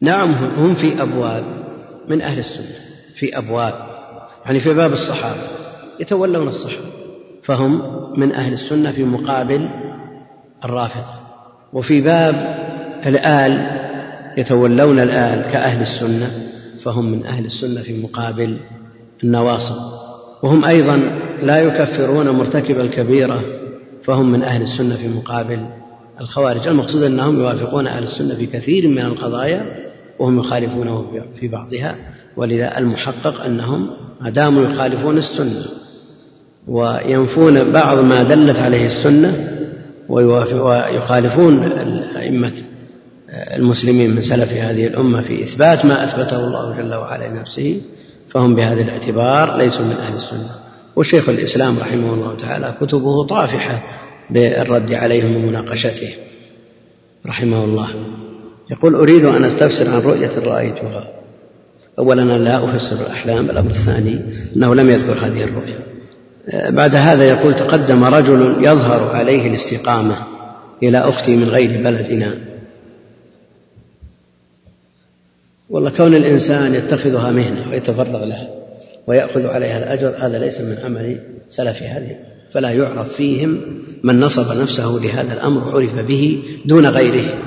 نعم هم في أبواب من أهل السنة في أبواب يعني في باب الصحابة يتولون الصحابة فهم من أهل السنة في مقابل الرافضة وفي باب الآل يتولون الآل كأهل السنة فهم من أهل السنة في مقابل النواصب وهم أيضا لا يكفرون مرتكب الكبيرة فهم من أهل السنة في مقابل الخوارج المقصود أنهم يوافقون أهل السنة في كثير من القضايا وهم يخالفونه في بعضها ولذا المحقق أنهم ما داموا يخالفون السنة وينفون بعض ما دلت عليه السنة ويخالفون أئمة المسلمين من سلف هذه الأمة في إثبات ما أثبته الله جل وعلا لنفسه فهم بهذا الاعتبار ليسوا من أهل السنة. وشيخ الإسلام رحمه الله تعالى كتبه طافحة بالرد عليهم ومناقشته رحمه الله. يقول أريد أن أستفسر عن رؤية رأيتها. أولا أنا لا أفسر الأحلام الأمر الثاني أنه لم يذكر هذه الرؤيا بعد هذا يقول تقدم رجل يظهر عليه الاستقامة إلى أختي من غير بلدنا والله كون الإنسان يتخذها مهنة ويتفرغ لها ويأخذ عليها الأجر هذا ليس من عمل سلف هذه. فلا يعرف فيهم من نصب نفسه لهذا الأمر عرف به دون غيره.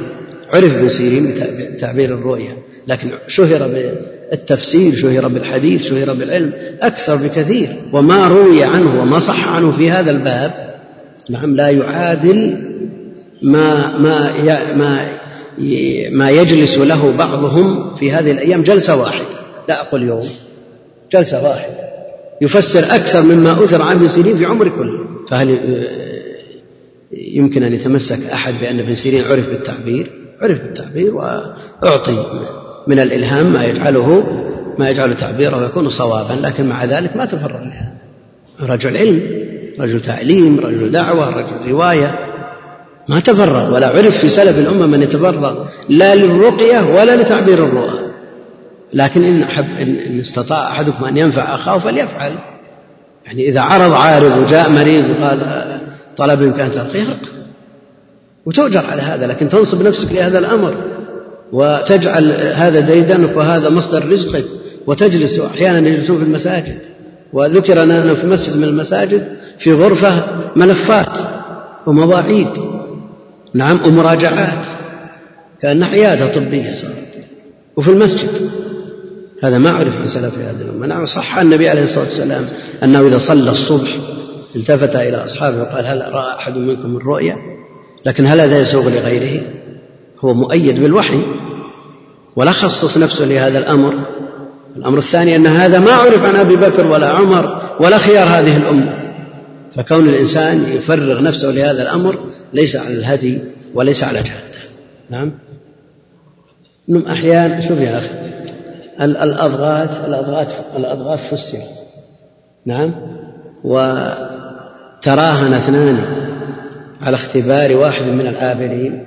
عرف ابن سيرين بتعبير الرؤيا لكن شهر بالتفسير شهر بالحديث شهر بالعلم أكثر بكثير. وما روي عنه وما صح عنه في هذا الباب نعم لا يعادل ما ما ما ما يجلس له بعضهم في هذه الأيام جلسة واحدة. لا أقول يوم جلسة واحدة. يفسر أكثر مما أثر عن ابن سيرين في عمره كله. فهل يمكن أن يتمسك أحد بأن ابن سيرين عرف بالتعبير؟ عرف بالتعبير وأعطي من الإلهام ما يجعله ما يجعل تعبيره يكون صوابا لكن مع ذلك ما تفرغ لها. رجل علم رجل تعليم رجل دعوة رجل رواية ما تفرغ ولا عرف في سلف الأمة من يتفرغ لا للرقية ولا لتعبير الرؤى لكن إن, أحب إن استطاع أحدكم أن ينفع أخاه فليفعل. يعني إذا عرض عارض وجاء مريض وقال طلب إمكان ترقية وتؤجر على هذا لكن تنصب نفسك لهذا الأمر وتجعل هذا ديدنك وهذا مصدر رزقك وتجلس أحيانا يجلسون في المساجد. وذكر لنا في مسجد من المساجد في غرفة ملفات ومواعيد. نعم ومراجعات. كأن عيادة طبية صارت. وفي المسجد. هذا ما عرف عن سلف هذه الأمة. نعم صح النبي عليه الصلاة والسلام أنه إذا صلى الصبح التفت إلى أصحابه وقال هل رأى أحد منكم الرؤيا؟ لكن هل هذا يسوغ لغيره؟ هو مؤيد بالوحي. ولا خصص نفسه لهذا الأمر. الأمر الثاني أن هذا ما عرف عن أبي بكر ولا عمر ولا خيار هذه الأمة. فكون الإنسان يفرغ نفسه لهذا الأمر ليس على الهدي وليس على جهده نعم؟ نم أحيانا شوف يا أخي. الأضغاث الأضغاث الأضغاث فسر نعم؟ وتراهن اثنان. على اختبار واحد من العابرين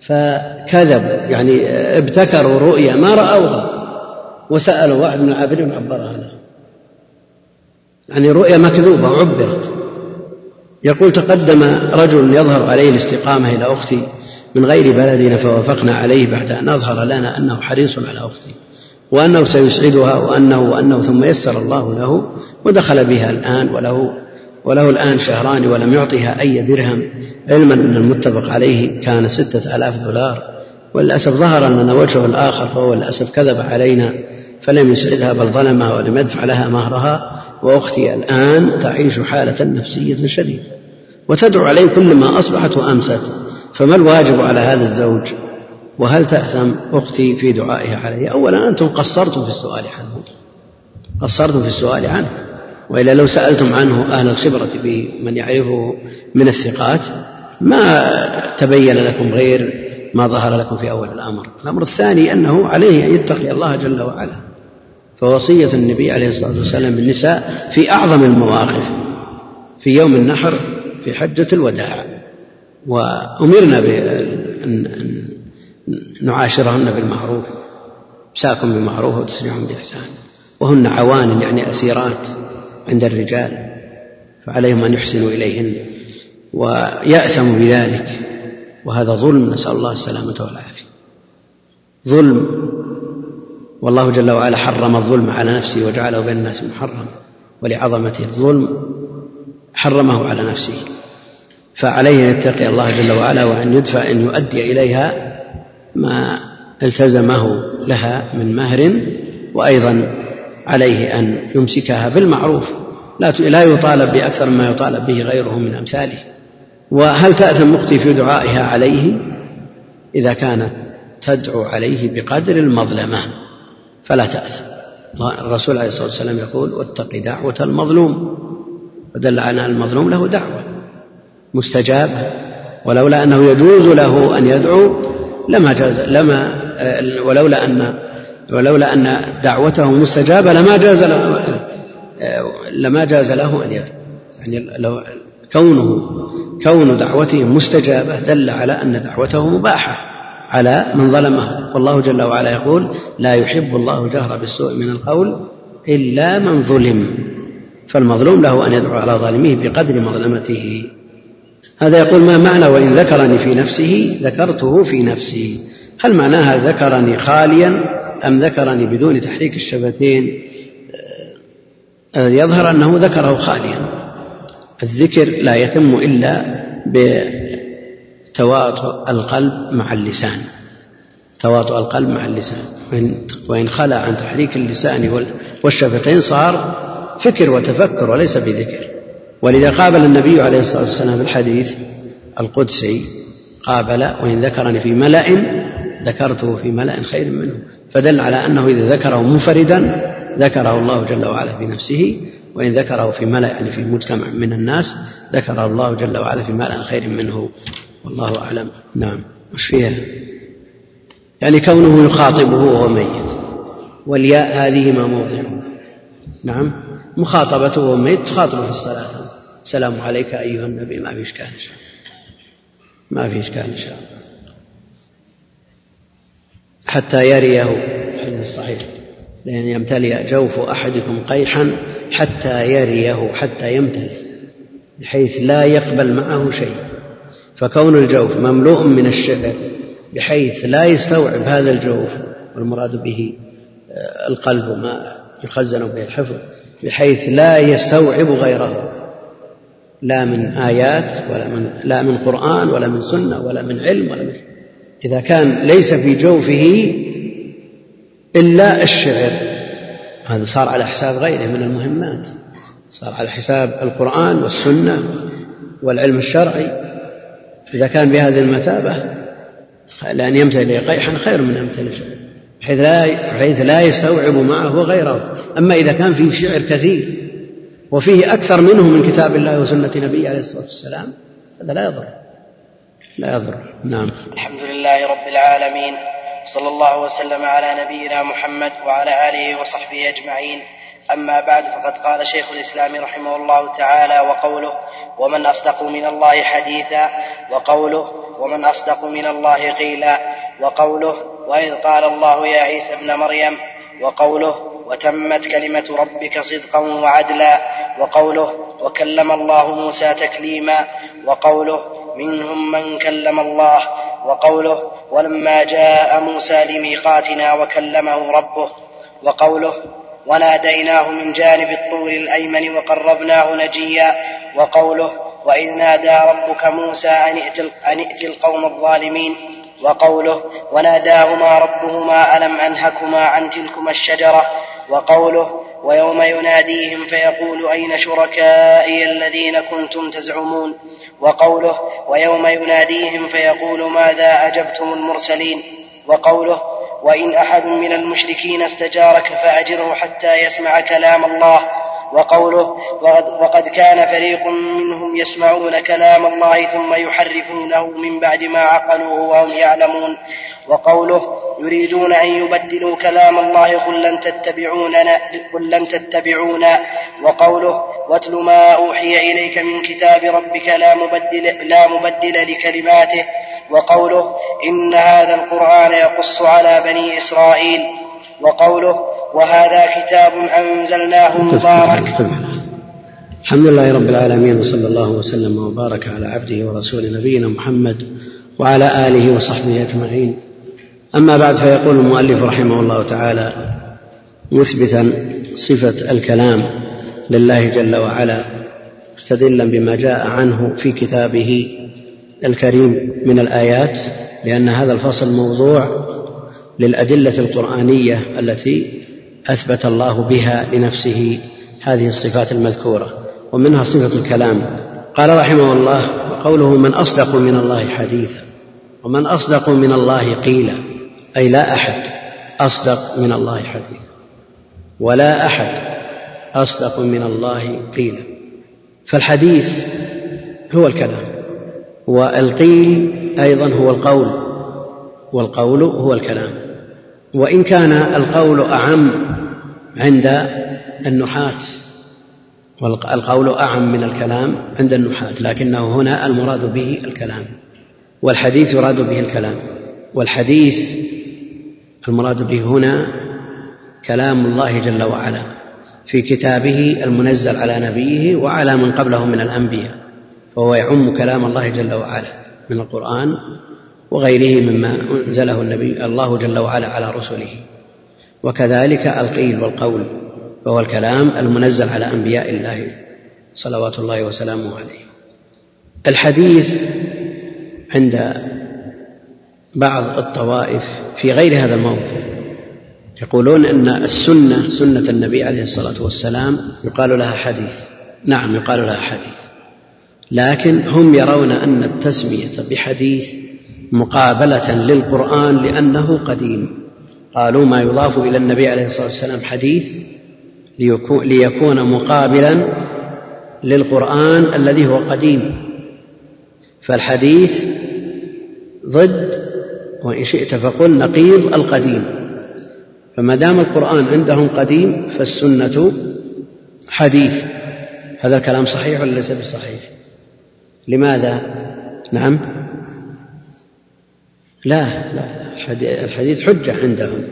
فكذبوا يعني ابتكروا رؤيا ما رأوها وسألوا واحد من العابرين عبرها. لهم يعني رؤيا مكذوبة وعبرت يقول تقدم رجل يظهر عليه الاستقامة إلى أختي من غير بلدنا فوافقنا عليه بعد أن أظهر لنا أنه حريص على أختي وأنه سيسعدها وأنه وأنه ثم يسر الله له ودخل بها الآن وله وله الآن شهران ولم يعطها أي درهم علما أن المتفق عليه كان ستة آلاف دولار. وللأسف ظهر أننا وجهه الآخر فهو للأسف كذب علينا فلم يسعدها بل ظلمها ولم يدفع لها مهرها. وأختي الآن تعيش حالة نفسية شديدة. وتدعو عليه كل ما أصبحت وأمست. فما الواجب على هذا الزوج؟ وهل تأثم أختي في دعائها عليه؟ أولا أنتم قصرتم في السؤال عنه. قصرتم في السؤال عنه. وإلا لو سألتم عنه أهل الخبرة به من يعرفه من الثقات ما تبين لكم غير ما ظهر لكم في أول الأمر. الأمر الثاني أنه عليه أن يتقي الله جل وعلا. فوصية النبي عليه الصلاة والسلام للنساء في أعظم المواقف في يوم النحر في حجة الوداع. وأمرنا بأن نعاشرهن بالمعروف ساكم بالمعروف وتسرعهم بإحسان. وهن عوان يعني أسيرات. عند الرجال فعليهم أن يحسنوا إليهن ويأثموا بذلك. وهذا ظلم نسأل الله السلامة والعافية. ظلم. والله جل وعلا حرم الظلم على نفسه وجعله بين الناس محرم ولعظمته الظلم حرمه على نفسه. فعليه أن يتقي الله جل وعلا وأن يدفع أن يؤدي إليها ما التزمه لها من مهر وأيضا عليه أن يمسكها بالمعروف. لا لا يطالب بأكثر مما يطالب به غيره من أمثاله. وهل تأثم أختي في دعائها عليه؟ إذا كانت تدعو عليه بقدر المظلمة فلا تأثم. الرسول عليه الصلاة والسلام يقول واتق دعوة المظلوم. ودل على أن المظلوم له دعوة مستجابة ولولا أنه يجوز له أن يدعو لما جاز لما ولولا أن ولولا أن دعوته مستجابة لما جاز له لما جاز له أن يدعو يعني لو كونه كون دعوته مستجابة دل على أن دعوته مباحة على من ظلمه. والله جل وعلا يقول لا يحب الله جهر بالسوء من القول إلا من ظلم. فالمظلوم له أن يدعو على ظالمه بقدر مظلمته. هذا يقول ما معنى وإن ذكرني في نفسه ذكرته في نفسي. هل معناها ذكرني خاليا؟ أم ذكرني بدون تحريك الشفتين آه، يظهر أنه ذكره خاليا. الذكر لا يتم إلا بتواطؤ القلب مع اللسان. تواطؤ القلب مع اللسان. وإن خلى عن تحريك اللسان والشفتين صار فكر وتفكر وليس بذكر. ولذا قابل النبي عليه الصلاة والسلام في الحديث القدسي قابل وإن ذكرني في ملأ ذكرته في ملأ خير منه. فدل على أنه إذا ذكره منفردا ذكره الله جل وعلا في نفسه وإن ذكره في ملأ يعني في مجتمع من الناس ذكره الله جل وعلا في ملأ خير منه. والله أعلم. نعم. وش فيها؟ يعني كونه يخاطبه وهو ميت. والياء هذه ما موضعه نعم. مخاطبته وهو ميت تخاطبه في الصلاة. السلام عليك أيها النبي. ما في إشكال إن شاء الله. ما في إشكال إن شاء الله. حتى يريه. الحديث الصحيح. لأن يمتلئ جوف أحدكم قيحا حتى يريه حتى يمتلئ بحيث لا يقبل معه شيء. فكون الجوف مملوء من الشعر بحيث لا يستوعب هذا الجوف والمراد به آه، القلب ما يخزن به الحفظ بحيث لا يستوعب غيره. لا من آيات ولا من لا من قرآن ولا من سنة ولا من علم ولا من إذا كان ليس في جوفه إلا الشعر. هذا صار على حساب غيره من المهمات. صار على حساب القرآن والسنة والعلم الشرعي. إذا كان بهذه المثابة لأن يمتلئ قيحا خير من يمتلئ شعر بحيث لا بحيث لا يستوعب معه غيره. أما إذا كان فيه شعر كثير وفيه أكثر منه من كتاب الله وسنة نبيه عليه الصلاة والسلام هذا لا يضر. لا يضر. نعم. الحمد لله رب العالمين. صلى الله وسلم على نبينا محمد وعلى آله وصحبه أجمعين. أما بعد فقد قال شيخ الإسلام رحمه الله تعالى وقوله ومن أصدق من الله حديثا وقوله ومن أصدق من الله قيلا وقوله وإذ قال الله يا عيسى ابن مريم وقوله وتمت كلمة ربك صدقا وعدلا وقوله وكلم الله موسى تكليما وقوله منهم من كلم الله وقوله ولما جاء موسى لميقاتنا وكلمه ربه وقوله وناديناه من جانب الطور الأيمن وقربناه نجيا وقوله وإذ نادى ربك موسى أن ائت القوم الظالمين وقوله وناداهما ربهما ألم أنهكما عن تلكما الشجرة وقوله ويوم يناديهم فيقول أين شركائي الذين كنتم تزعمون؟ وقوله ويوم يناديهم فيقول ماذا أجبتم المرسلين؟ وقوله وإن أحد من المشركين استجارك فأجره حتى يسمع كلام الله. وقوله وقد كان فريق منهم يسمعون كلام الله ثم يحرفونه من بعد ما عقلوه وهم يعلمون. وقوله يريدون أن يبدلوا كلام الله قل لن تتبعوننا قل لن تتبعونا. وقوله واتل ما أوحي إليك من كتاب ربك لا مبدل, لا مبدل لكلماته. وقوله إن هذا القرآن يقص على بني إسرائيل. وقوله وهذا كتاب أنزلناه مبارك. الحمد لله رب العالمين وصلى الله وسلم وبارك على عبده ورسوله نبينا محمد وعلى آله وصحبه أجمعين. أما بعد فيقول المؤلف رحمه الله تعالى مثبتا صفة الكلام لله جل وعلا مستدلا بما جاء عنه في كتابه الكريم من الآيات لأن هذا الفصل موضوع للأدلة القرآنية التي أثبت الله بها لنفسه هذه الصفات المذكورة ومنها صفة الكلام. قال رحمه الله قوله من أصدق من الله حديثا ومن أصدق من الله قيلا. أي لا أحد أصدق من الله حديثا. ولا أحد أصدق من الله قيلا. فالحديث هو الكلام والقيل أيضا هو القول والقول هو الكلام. وإن كان القول أعم عند النحاة والقول أعم من الكلام عند النحاة لكنه هنا المراد به الكلام والحديث يراد به الكلام والحديث المراد به هنا كلام الله جل وعلا في كتابه المنزل على نبيه وعلى من قبله من الأنبياء فهو يعم كلام الله جل وعلا من القرآن وغيره مما أنزله النبي الله جل وعلا على رسله. وكذلك القيل والقول وهو الكلام المنزل على أنبياء الله صلوات الله وسلامه عليه. الحديث عند بعض الطوائف في غير هذا الموضوع. يقولون أن السنة سنة النبي عليه الصلاة والسلام يقال لها حديث. نعم يقال لها حديث. لكن هم يرون أن التسمية بحديث مقابلة للقرآن لأنه قديم. قالوا ما يضاف إلى النبي عليه الصلاة والسلام حديث ليكون مقابلا للقرآن الذي هو قديم. فالحديث ضد وإن شئت فقل نقيض القديم. فما دام القرآن عندهم قديم فالسنة حديث. هذا الكلام صحيح ولا ليس بصحيح؟ لماذا؟ نعم. لا لا الحديث حجة عندهم.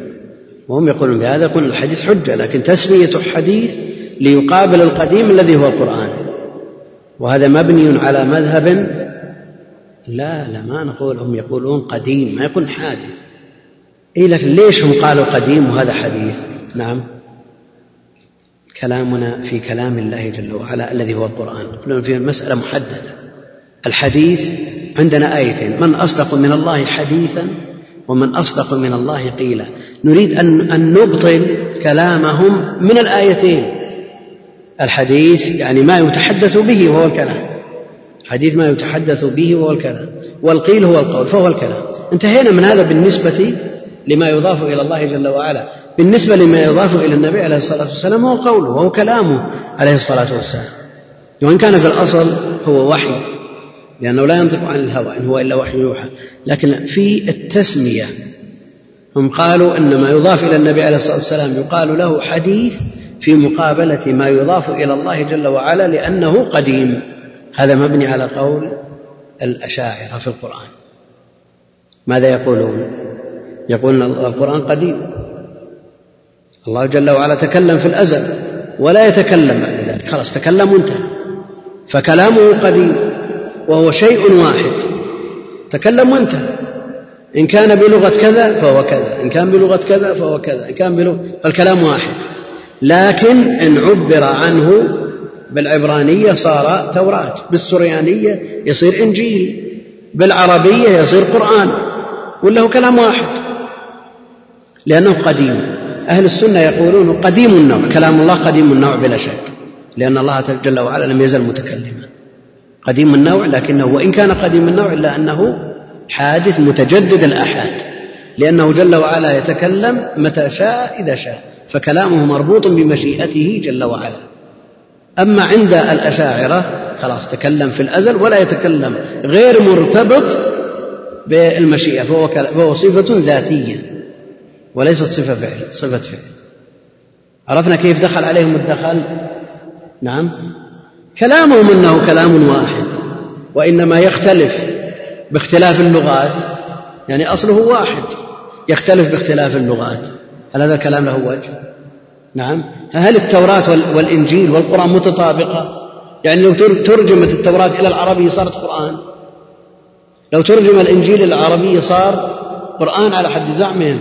وهم يقولون بهذا يقول الحديث حجة لكن تسمية حديث ليقابل القديم الذي هو القرآن. وهذا مبني على مذهب لا لا ما نقول هم يقولون قديم ما يكون حادث. إيه لكن ليش هم قالوا قديم وهذا حديث؟ نعم. كلامنا في كلام الله جل وعلا الذي هو القرآن. كلنا في مسألة محددة. الحديث عندنا آيتين. من أصدق من الله حديثا ومن أصدق من الله قيلا. نريد أن, أن نبطل كلامهم من الآيتين. الحديث يعني ما يتحدث به وهو الكلام. حديث ما يتحدث به وهو الكلام والقيل هو القول فهو الكلام انتهينا من هذا بالنسبة لما يضاف إلى الله جل وعلا. بالنسبة لما يضاف إلى النبي عليه الصلاة والسلام هو قوله وهو كلامه عليه الصلاة والسلام. وإن كان في الأصل هو وحي لأنه لا ينطق عن الهوى إن هو إلا وحي يوحى. لكن في التسمية هم قالوا أن ما يضاف إلى النبي عليه الصلاة والسلام يقال له حديث في مقابلة ما يضاف إلى الله جل وعلا لأنه قديم. هذا مبني على قول الأشاعرة في القرآن. ماذا يقولون؟ يقولون القرآن قديم. الله جل وعلا تكلم في الأزل ولا يتكلم بعد ذلك. خلاص تكلم وانتهى. فكلامه قديم وهو شيء واحد. تكلم وانتهى. إن كان بلغة كذا فهو كذا إن كان بلغة كذا فهو كذا إن كان بلغة فالكلام واحد. لكن إن عبر عنه بالعبرانية صار توراة بالسريانية يصير إنجيل بالعربية يصير قرآن ولا هو كلام واحد؟ لأنه قديم. أهل السنة يقولون قديم النوع كلام الله قديم النوع بلا شك لأن الله جل وعلا لم يزل متكلما. قديم النوع لكنه وإن كان قديم النوع إلا أنه حادث متجدد الآحاد لأنه جل وعلا يتكلم متى شاء إذا شاء فكلامه مربوط بمشيئته جل وعلا. أما عند الأشاعرة خلاص تكلم في الأزل ولا يتكلم غير مرتبط بالمشيئة فهو, فهو صفة ذاتية وليست صفة فعل صفة فعل. عرفنا كيف دخل عليهم الدخل؟ نعم. كلامهم أنه كلام واحد وإنما يختلف باختلاف اللغات يعني أصله واحد يختلف باختلاف اللغات. هل هذا الكلام له وجه؟ نعم. هل التوراة والإنجيل والقرآن متطابقة؟ يعني لو ترجمت التوراة إلى العربية صارت قرآن. لو ترجم الإنجيل إلى العربية صار قرآن على حد زعمهم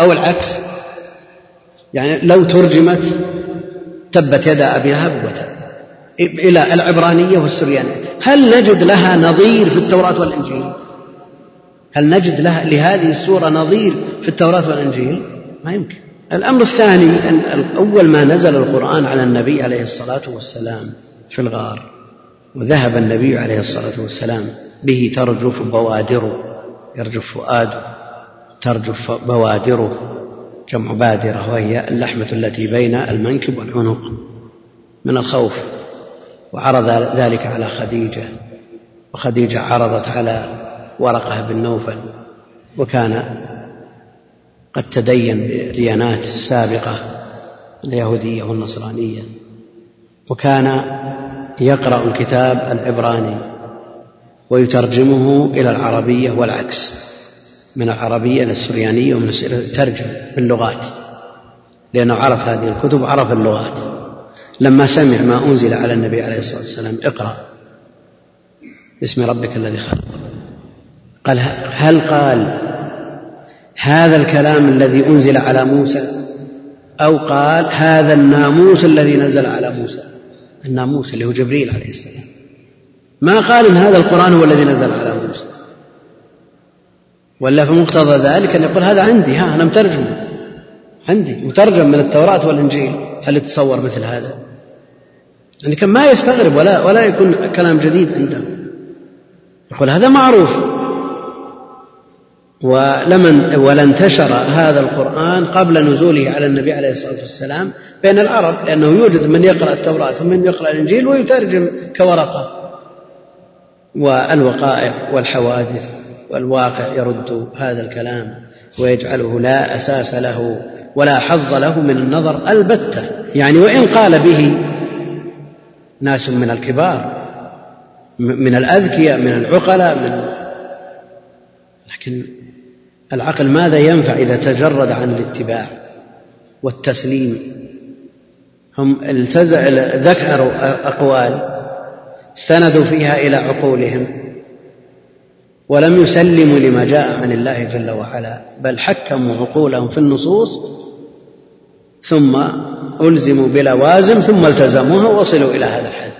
أو العكس. يعني لو ترجمت تبت يدا أبي لهب وتب إلى العبرانية والسريانية. هل نجد لها نظير في التوراة والإنجيل؟ هل نجد لها لهذه السورة نظير في التوراة والإنجيل؟ ما يمكن. الأمر الثاني أن أول ما نزل القرآن على النبي عليه الصلاة والسلام في الغار وذهب النبي عليه الصلاة والسلام به ترجف بوادره يرجف فؤاده ترجف بوادره جمع بادرة وهي اللحمة التي بين المنكب والعنق من الخوف وعرض ذلك على خديجة وخديجة عرضت على ورقة بن نوفل وكان قد تدين بالديانات السابقة اليهودية والنصرانية وكان يقرأ الكتاب العبراني ويترجمه إلى العربية والعكس من العربية إلى السريانية ومن ترجم باللغات لأنه عرف هذه الكتب وعرف اللغات. لما سمع ما أنزل على النبي عليه الصلاة والسلام اقرأ. باسم ربك الذي خلق. قال هل قال هذا الكلام الذي أنزل على موسى أو قال هذا الناموس الذي نزل على موسى. الناموس اللي هو جبريل عليه السلام. ما قال إن هذا القرآن هو الذي نزل على موسى. ولا في مقتضى ذلك أن يقول هذا عندي ها أنا مترجمه عندي مترجم من التوراة والإنجيل. هل يتصور مثل هذا؟ يعني كان ما يستغرب ولا ولا يكون كلام جديد عنده. يقول هذا معروف. ولمن ولا انتشر هذا القرآن قبل نزوله على النبي عليه الصلاة والسلام بين العرب لأنه يوجد من يقرأ التوراة ومن يقرأ الإنجيل ويترجم كورقة. والوقائع والحوادث والواقع يرد هذا الكلام ويجعله لا أساس له ولا حظ له من النظر البتة. يعني وإن قال به ناس من الكبار من الأذكياء من العقلاء من لكن العقل ماذا ينفع إذا تجرد عن الاتباع والتسليم؟ هم ذكروا أقوال استندوا فيها إلى عقولهم ولم يسلموا لما جاء عن الله جل وعلا بل حكموا عقولهم في النصوص ثم ألزموا بلوازم ثم التزموها ووصلوا إلى هذا الحد.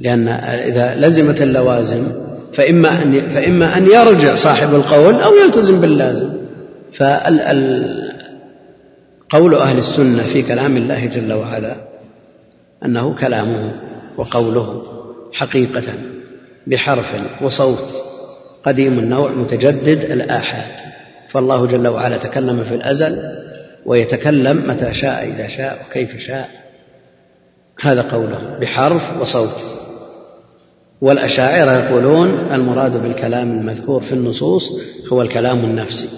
لأن إذا لزمت اللوازم فإما أن فإما أن يرجع صاحب القول أو يلتزم باللازم. فقول أهل السنة في كلام الله جل وعلا أنه كلامه وقوله حقيقة بحرف وصوت قديم النوع متجدد الآحاد. فالله جل وعلا تكلم في الأزل ويتكلم متى شاء إذا شاء وكيف شاء. هذا قوله بحرف وصوت. والأشاعرة يقولون المراد بالكلام المذكور في النصوص هو الكلام النفسي.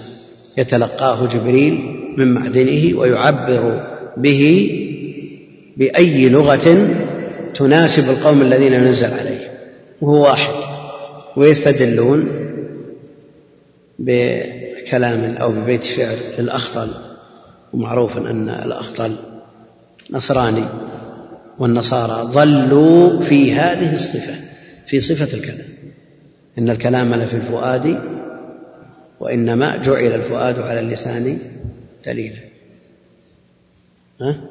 يتلقاه جبريل من معدنه ويعبر به بأي لغة تناسب القوم الذين نزل عليهم وهو واحد. ويستدلون بكلام أو ببيت شعر للأخطل. ومعروف أن الأخطل نصراني. والنصارى ظلوا في هذه الصفة. في صفة الكلام. إن الكلام لفي الفؤاد وإنما جعل الفؤاد على اللسان دليلا. ها؟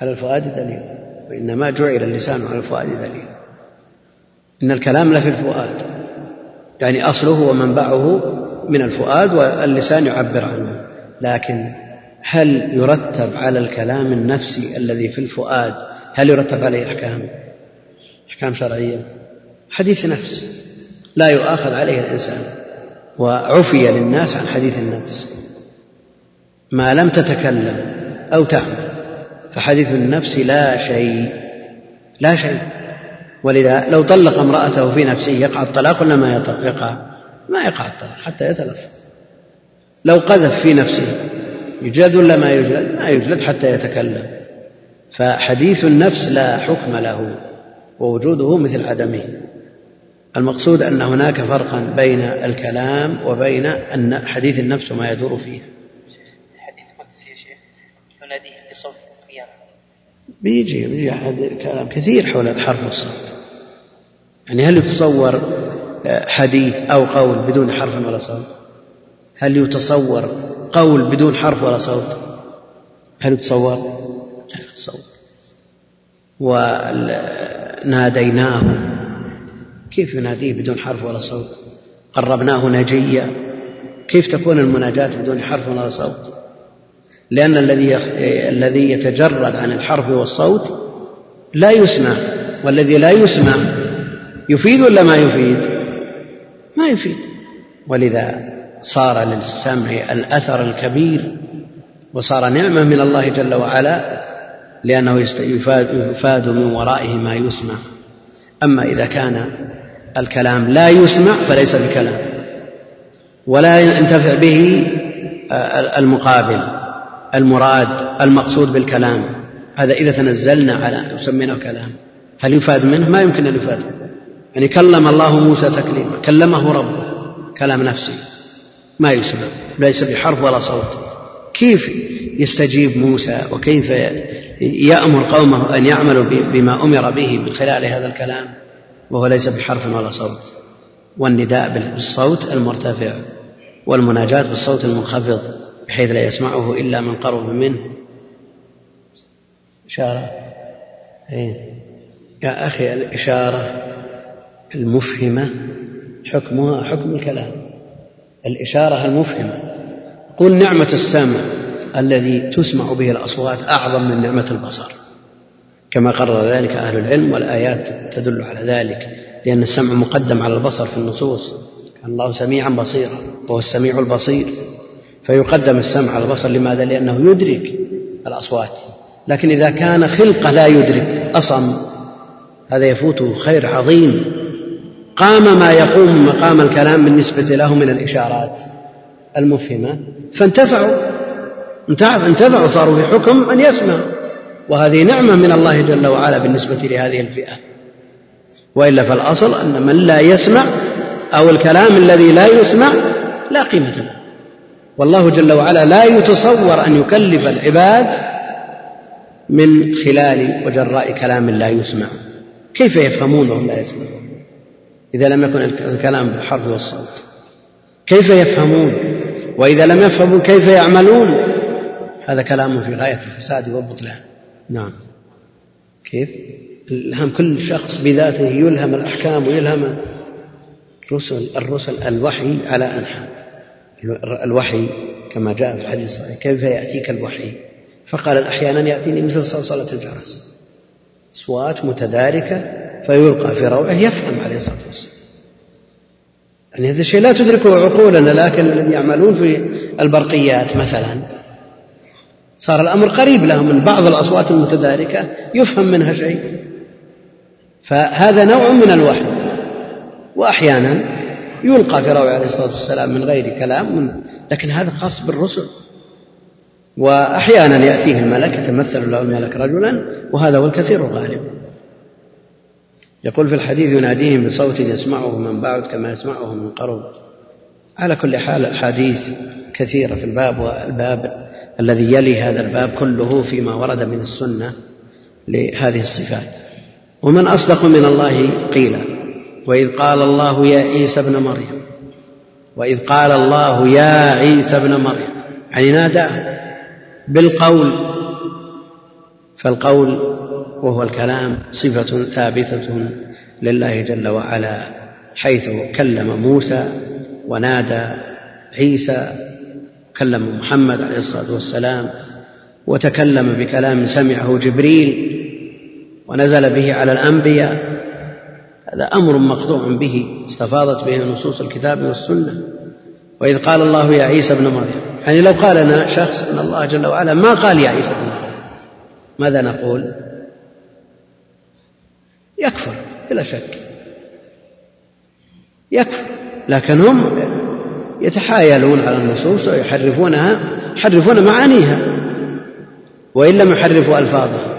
على الفؤاد دليلا وإنما جعل اللسان على الفؤاد دليلا. إن الكلام لفي الفؤاد يعني أصله ومنبعه من الفؤاد واللسان يعبر عنه. لكن هل يرتب على الكلام النفسي الذي في الفؤاد هل يرتب عليه أحكام أحكام شرعية. حديث نفس. لا يؤاخذ عليه الإنسان. وعفي للناس عن حديث النفس. ما لم تتكلم أو تعمل فحديث النفس لا شيء. لا شيء. ولذا لو طلق امرأته في نفسه يقع الطلاق ولا ما يقع. ما يقع الطلاق حتى يتلفظ. لو قذف في نفسه يجلد ولا ما يجلد؟ ما يجلد حتى يتكلم. فحديث النفس لا حكم له. ووجوده مثل عدمه. المقصود أن هناك فرقا بين الكلام وبين أن حديث النفس وما يدور فيه. حديث قدسي يا شيخ يناديه بصوت القيامة. بيجي بيجي كلام كثير حول الحرف والصوت. يعني هل يتصور حديث أو قول بدون حرف ولا صوت؟ هل يتصور قول بدون حرف ولا صوت؟ هل يتصور؟ لا يتصور. وناديناه كيف يناديه بدون حرف ولا صوت؟ قربناه نجيا. كيف تكون المناجاة بدون حرف ولا صوت؟ لأن الذي الذي يتجرد عن الحرف والصوت لا يسمع والذي لا يسمع يفيد ولا ما يفيد؟ ما يفيد. ولذا صار للسمع الأثر الكبير وصار نعمة من الله جل وعلا لأنه يفاد من ورائه ما يسمع. أما إذا كان الكلام لا يسمع فليس بكلام ولا ينتفع به آه، المقابل المراد المقصود بالكلام. هذا إذا تنزلنا على يسمينه كلام هل يفاد منه؟ ما يمكن أن يفاد. يعني كلم الله موسى تكليما كلمه ربه كلام نفسي ما يسمع ليس بحرف ولا صوت. كيف يستجيب موسى؟ وكيف يأمر قومه أن يعملوا بما أمر به من خلال هذا الكلام وهو ليس بحرف ولا صوت. والنداء بالصوت المرتفع والمناجاة بالصوت المنخفض بحيث لا يسمعه إلا من قرب منه. إشارة؟ إيه. يا أخي الإشارة المفهمة حكمها حكم الكلام. الإشارة المفهمة. قل نعمة السمع. الذي تسمع به الأصوات أعظم من نعمة البصر. كما قرر ذلك أهل العلم والآيات تدل على ذلك لأن السمع مقدم على البصر في النصوص. كان الله سميعا بصيرا وهو السميع البصير. فيقدم السمع على البصر لماذا؟ لأنه يدرك الأصوات. لكن إذا كان خلقة لا يدرك أصم هذا يفوته خير عظيم. قام ما يقوم مقام الكلام بالنسبة له من الإشارات المفهمة. فانتفعوا. انتفعوا صاروا في حكم من يسمع. وهذه نعمة من الله جل وعلا بالنسبة لهذه الفئة. وإلا فالأصل أن من لا يسمع أو الكلام الذي لا يسمع لا قيمة له. والله جل وعلا لا يتصور أن يكلف العباد من خلال وجراء كلام لا يسمع. كيف يفهمون وهم لا يسمعون؟ إذا لم يكن الكلام بالحرف والصوت. كيف يفهمون؟ وإذا لم يفهموا كيف يعملون؟ هذا كلام في غاية الفساد والبطلان. نعم. كيف؟ الهام كل شخص بذاته يلهم الأحكام ويلهم الرسل الرسل الوحي على أنحاء. الوحي كما جاء في الحديث الصحيح كيف يأتيك الوحي؟ فقال أحيانا يأتيني مثل صلصلة الجرس. أصوات متداركة فيلقى في روعه يفهم عليه الصلاة والسلام. يعني هذا الشيء لا تدركه عقولنا لكن الذين يعملون في البرقيات مثلا. صار الأمر قريب لهم من بعض الأصوات المتداركة يفهم منها شيء. فهذا نوع من الوحي. وأحيانا يلقى في روعه عليه الصلاة والسلام من غير كلام لكن هذا خاص بالرسل. وأحيانا يأتيه الملك يتمثل له الملك رجلا وهذا هو الكثير الغالب. يقول في الحديث يناديهم بصوت يسمعه من بعد كما يسمعه من قرب. على كل حال الأحاديث كثيرة في الباب والباب. الذي يلي هذا الباب كله فيما ورد من السنة لهذه الصفات. ومن أصدق من الله قيلا وإذ قال الله يا عيسى ابن مريم وإذ قال الله يا عيسى ابن مريم يعني ناداه بالقول فالقول وهو الكلام صفة ثابتة لله جل وعلا حيث كلم موسى ونادى عيسى كلم محمد عليه الصلاة والسلام وتكلم بكلام سمعه جبريل ونزل به على الأنبياء هذا أمر مقطوع به استفاضت به نصوص الكتاب والسنة. وإذ قال الله يا عيسى ابن مريم يعني لو قال لنا شخص أن الله جل وعلا ما قال يا عيسى ابن مريم؟ ماذا نقول؟ يكفر بلا شك. يكفر لكن هم يتحايلون على النصوص ويحرفونها يحرفون معانيها وإن لم يحرفوا ألفاظها.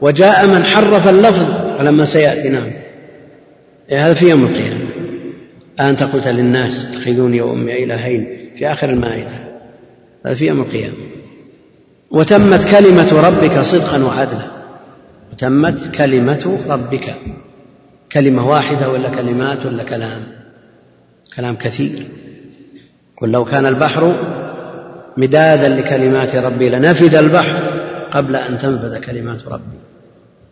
وجاء من حرف اللفظ على ما سيأتي نعم. إيه، هذا في يوم القيامة. أنت قلت للناس اتخذوني وأمي إلهين في آخر المائدة. هذا في يوم القيامة. وتمت كلمة ربك صدقا وعدلا. وتمت كلمة ربك. كلمة واحدة ولا كلمات ولا كلام. كلام كثير. قل لو كان البحر مدادا لكلمات ربي لنفد البحر قبل أن تنفذ كلمات ربي.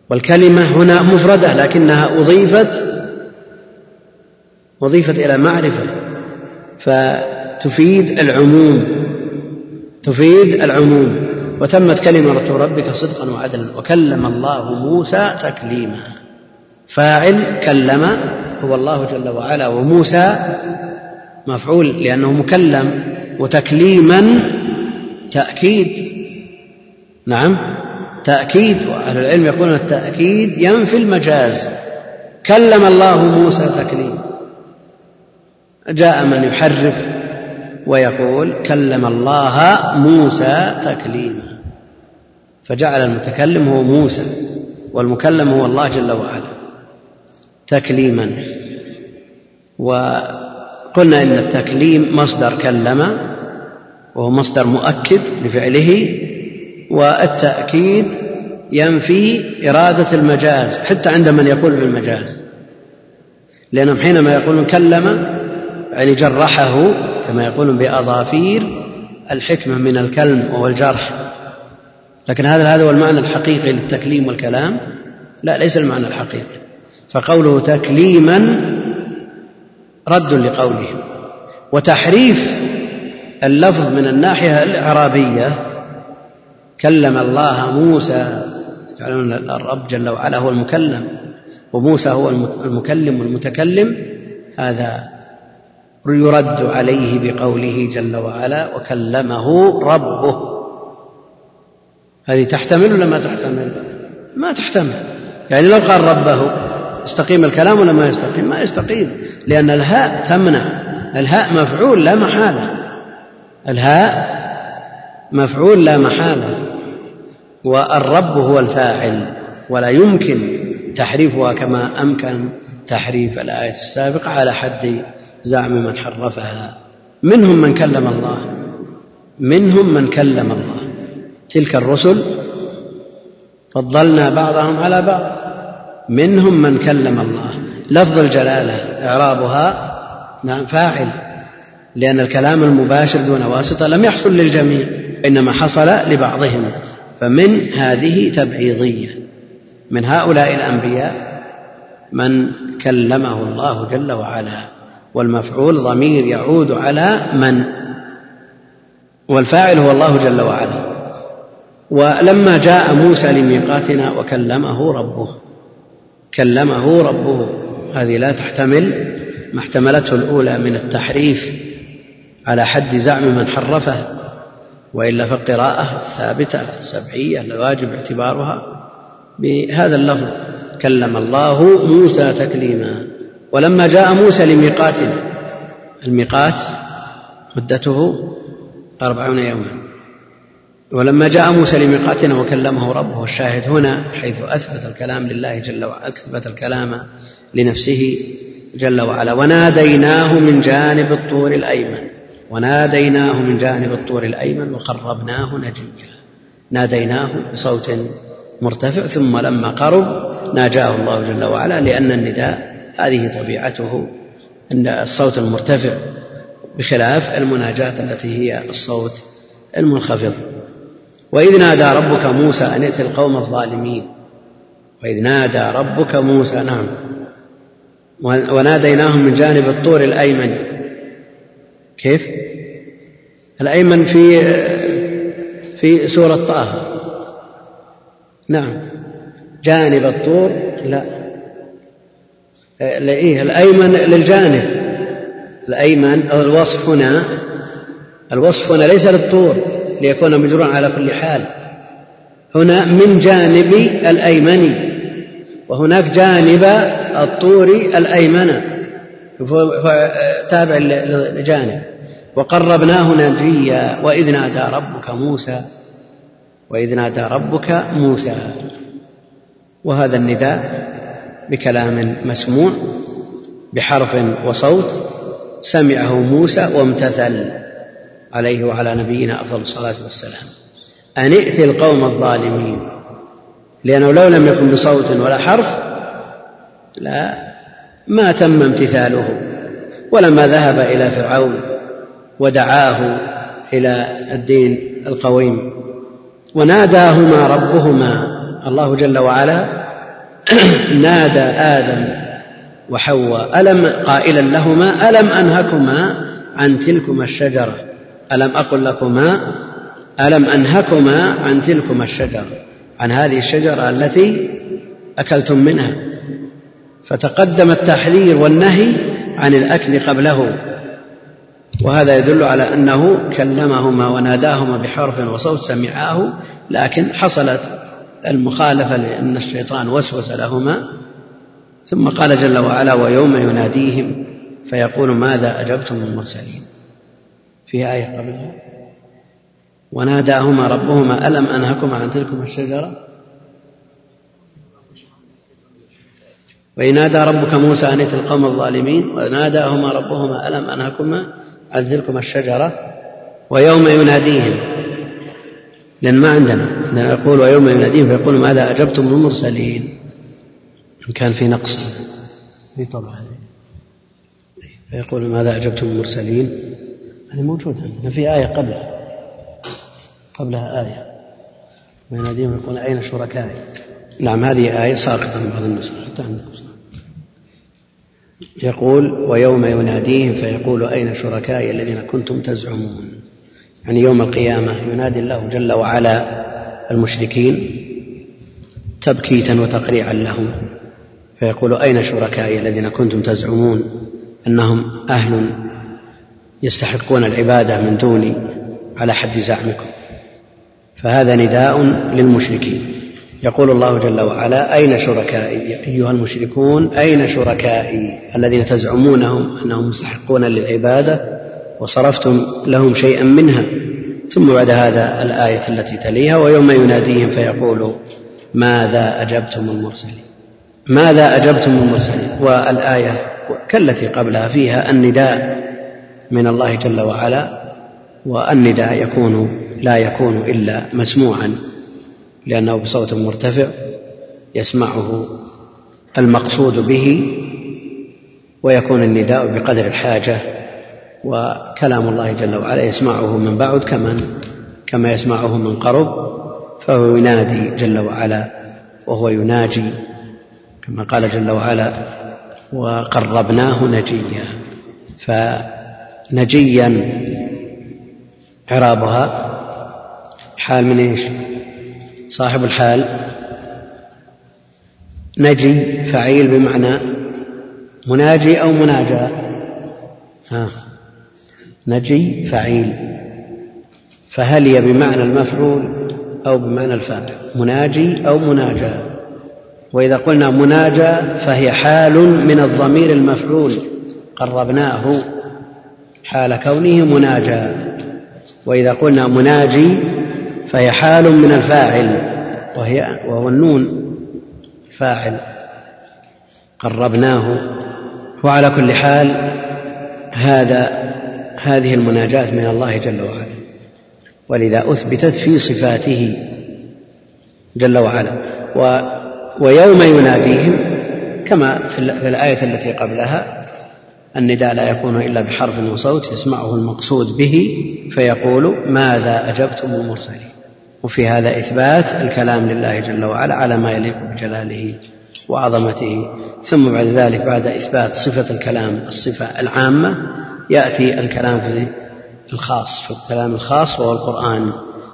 والكلمة هنا مفردة لكنها أضيفت أضيفت إلى معرفة فتفيد العموم تفيد العموم. وتمت كلمة ربك صدقا وعدلا وكلم الله موسى تكليما. فاعل كلم هو الله جل وعلا وموسى مفعول لأنه مكلم وتكليما تأكيد. نعم تأكيد وأهل العلم يقولون التأكيد ينفي المجاز. كلم الله موسى تكليما. جاء من يحرف ويقول كلم الله موسى تكليما. فجعل المتكلم هو موسى والمكلم هو الله جل وعلا تكليما. وقلنا إن التكليم مصدر كلم وهو مصدر مؤكد لفعله والتأكيد ينفي إرادة المجاز حتى عند من يقول بالمجاز لأنهم حينما يقولون كلم يعني جرحه كما يقولون بأظافير الحكمة من الكلم وهو الجرح لكن هذا هذا هو المعنى الحقيقي للتكليم والكلام. لا ليس المعنى الحقيقي. فقوله تكليما رد لقولهم. وتحريف اللفظ من الناحية الإعرابية كلم الله موسى تعلمون الرب جل وعلا هو المكلم وموسى هو المكلم والمتكلم هذا يرد عليه بقوله جل وعلا وكلمه ربه. هذه تحتمل ولا ما تحتمل؟ ما تحتمل. يعني لو قال ربه يستقيم الكلام ولا ما يستقيم؟ ما يستقيم. لأن الهاء تمنع. الهاء مفعول لا محالة. الهاء مفعول لا محالة. والرب هو الفاعل ولا يمكن تحريفها كما أمكن تحريف الآية السابقة على حد زعم من حرفها. منهم من كلم الله. منهم من كلم الله. تلك الرسل فضلنا بعضهم على بعض. منهم من كلم الله. لفظ الجلالة إعرابها نعم فاعل لأن الكلام المباشر دون واسطة لم يحصل للجميع إنما حصل لبعضهم فمن هذه تبعيضية. من هؤلاء الأنبياء من كلمه الله جل وعلا والمفعول ضمير يعود على من؟ والفاعل هو الله جل وعلا. ولما جاء موسى لميقاتنا وكلمه ربه كلمه ربه. هذه لا تحتمل. ما احتملته الأولى من التحريف على حد زعم من حرفه وإلا فالقراءة الثابتة السبعية الواجب اعتبارها. بهذا اللفظ كلم الله موسى تكليما. ولما جاء موسى لميقاتنا الميقات مدته أربعون يوما. ولما جاء موسى لميقاتنا وكلمه ربه الشاهد هنا حيث أثبت الكلام لله جل وعلا أثبت الكلام لنفسه جل وعلا. وناديناه من جانب الطور الأيمن. وناديناه من جانب الطور الأيمن وقربناه نجيا. ناديناه بصوت مرتفع ثم لما قرب ناجاه الله جل وعلا لأن النداء هذه طبيعته أن الصوت المرتفع بخلاف المناجاة التي هي الصوت المنخفض. وإذ نادى ربك موسى أن ائت القوم الظالمين. وإذ نادى ربك موسى نعم. وناديناهم من جانب الطور الأيمن. كيف؟ الأيمن في في سورة طه. نعم. جانب الطور؟ لا إيه الأيمن للجانب. الأيمن الوصف هنا الوصف هنا ليس للطور ليكون مجرورا على كل حال. هنا من جانب الأيمن وهناك جانب الطور الأيمن تابع لجانب. وقربناه نجيا وإذ نادى ربك موسى وإذ نادى ربك موسى. وهذا النداء بكلام مسموع بحرف وصوت سمعه موسى وامتثل عليه وعلى نبينا أفضل الصلاة والسلام. أن ائت القوم الظالمين لأنه لو لم يكن بصوت ولا حرف لا ما تم امتثاله ولما ذهب إلى فرعون ودعاه إلى الدين القويم وناداهما ربهما الله جل وعلا نادى آدم وحواء ألم قائلا لهما ألم أنهكما عن تلكما الشجرة؟ ألم أقل لكما ألم أنهكما عن تلكما الشجرة؟ عن هذه الشجرة التي أكلتم منها. فتقدم التحذير والنهي عن الأكل قبله. وهذا يدل على أنه كلمهما وناداهما بحرف وصوت سمعاه لكن حصلت المخالفة لأن الشيطان وسوس لهما. ثم قال جل وعلا ويوم يناديهم فيقول ماذا أجبتم المرسلين في آية قبلها. وناداهما ربهما ألم أنهكما عن تلكم الشجرة؟ وإن نادى ربك موسى أن ائت القوم الظالمين وناداهما ربهما ألم أنهكما عن تلكما الشجرة ويوم يناديهم. لأن ما عندنا. عندنا يقول ويوم يناديهم فيقول ماذا أجبتم المرسلين. إن كان في نقص. في طبعا. فيقول ماذا أجبتم المرسلين. هذه موجودة عندنا في آية قبلها. قبلها آية. ويناديهم يقول أين شركائي؟ نعم هذه آية ساقطة من بعض النسخ حتى عندكم. يقول ويوم يناديهم فيقول أين شركائي الذين كنتم تزعمون؟ يعني يوم القيامة ينادي الله جل وعلا المشركين تبكيتا وتقريعا لهم فيقول أين شركائي الذين كنتم تزعمون؟ أنهم أهل يستحقون العبادة من دوني على حد زعمكم. فهذا نداء للمشركين. يقول الله جل وعلا أين شركائي أيها المشركون أين شركائي الذين تزعمونهم أنهم مستحقون للعبادة وصرفتم لهم شيئا منها؟ ثم بعد هذا الآية التي تليها ويوم يناديهم فيقول ماذا أجبتم المرسلين؟ ماذا أجبتم المرسلين؟ والآية كالتي قبلها فيها النداء من الله جل وعلا والنداء يكون لا يكون إلا مسموعا. لأنه بصوت مرتفع يسمعه المقصود به ويكون النداء بقدر الحاجة وكلام الله جل وعلا يسمعه من بعد كمن كما يسمعه من قرب فهو ينادي جل وعلا وهو يناجي كما قال جل وعلا وقربناه نجيا فنجيا إعرابها حال من إيش؟ صاحب الحال نجي فعيل بمعنى مناجي أو مناجى ها نجي فعيل. فهل هي بمعنى المفعول أو بمعنى الفاعل؟ مناجي أو مناجى وإذا قلنا مناجى فهي حال من الضمير المفعول قربناه. حال كونه مناجى وإذا قلنا مناجي فهي حال من الفاعل. وهي وهو النون فاعل قربناه وعلى كل حال هذا هذه المناجاة من الله جل وعلا ولذا أثبتت في صفاته جل وعلا و ويوم يناديهم كما في الآية التي قبلها النداء لا يكون إلا بحرف وصوت يسمعه المقصود به فيقول ماذا أجبتم المرسلين وفي هذا إثبات الكلام لله جل وعلا على ما يليق بجلاله وعظمته. ثم بعد ذلك بعد إثبات صفة الكلام الصفة العامة يأتي الكلام في الخاص في الكلام الخاص وهو القرآن.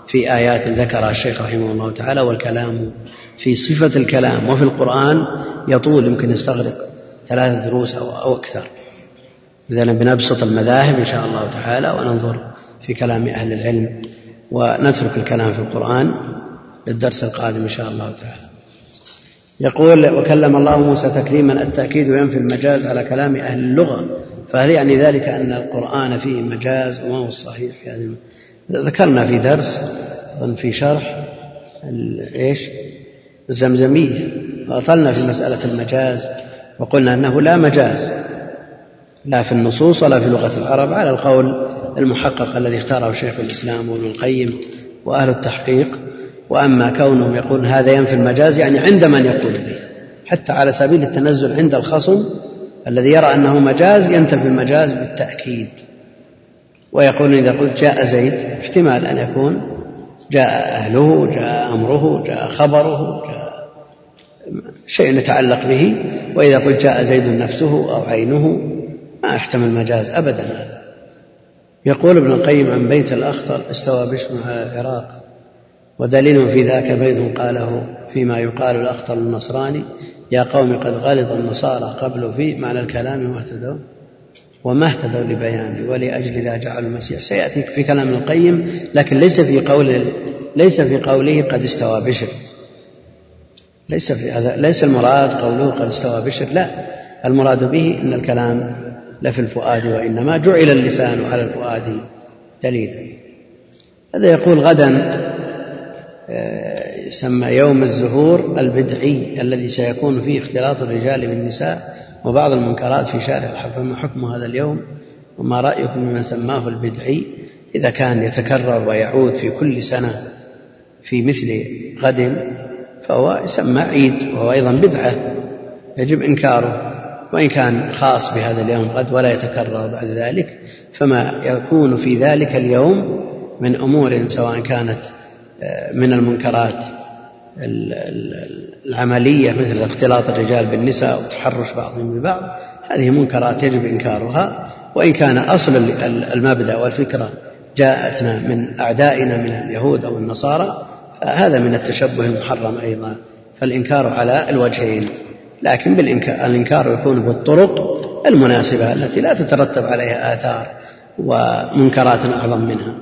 في آيات ذكرها الشيخ رحمه الله تعالى والكلام في صفة الكلام. وفي القرآن يطول يمكن يستغرق ثلاثة دروس أو, أو أكثر. إذا بنبسط المذاهب إن شاء الله تعالى وننظر في كلام أهل العلم. ونترك الكلام في القرآن للدرس القادم إن شاء الله تعالى. يقول وكلم الله موسى تكريما التأكيد ينفي المجاز على كلام أهل اللغة. فهل يعني ذلك أن القرآن فيه مجاز وما هو الصحيح في هذه ذكرنا في درس في شرح إيش؟ الزمزمية. وأطلنا في مسألة المجاز وقلنا أنه لا مجاز. لا في النصوص ولا في لغة العرب على القول المحقق الذي اختاره شيخ الإسلام وابن القيم وأهل التحقيق. وأما كونهم يقولون هذا ينفي المجاز يعني عند من يقول به حتى على سبيل التنزل عند الخصم الذي يرى أنه مجاز ينتفي المجاز بالتأكيد. ويقول إذا قلت جاء زيد احتمال أن يكون جاء أهله جاء أمره جاء خبره جاء شيء يتعلق به. وإذا قلت جاء زيد نفسه أو عينه ما يحتمل مجاز أبدا. هذا يقول ابن القيم عن بيت الأخطر استوى بشر على العراق ودليل في ذاك بيت قاله فيما يقال الأخطر النصراني يا قوم قد غلط النصارى قبل في معنى الكلام واهتدوا وما اهتدوا لبيانه ولأجل لا جعلوا المسيح. سيأتي في كلام القيم لكن ليس في قول ليس في قوله قد استوى بشر. ليس في هذا ليس المراد قوله قد استوى بشر لا. المراد به إن الكلام لفي الفؤاد وإنما جعل اللسان على الفؤاد دليلا هذا يقول غدا آه، يسمى يوم الزهور البدعي الذي سيكون فيه اختلاط الرجال بالنساء وبعض المنكرات في شارع الحرب. ما حكم هذا اليوم؟ وما رأيكم بمن سماه البدعي؟ إذا كان يتكرر ويعود في كل سنة في مثل غد فهو يسمى عيد وهو أيضا بدعة يجب إنكاره. وإن كان خاص بهذا اليوم غد ولا يتكرر بعد ذلك فما يكون في ذلك اليوم من أمور سواء كانت آه، من المنكرات العملية مثل اختلاط الرجال بالنساء وتحرش بعضهم ببعض هذه منكرات يجب إنكارها. وإن كان أصل المبدأ والفكرة جاءتنا من أعدائنا من اليهود أو النصارى فهذا من التشبه المحرم أيضا فالإنكار على الوجهين. لكن بالإنكار الإنكار يكون بالطرق المناسبة التي لا تترتب عليها آثار ومنكرات أعظم منها.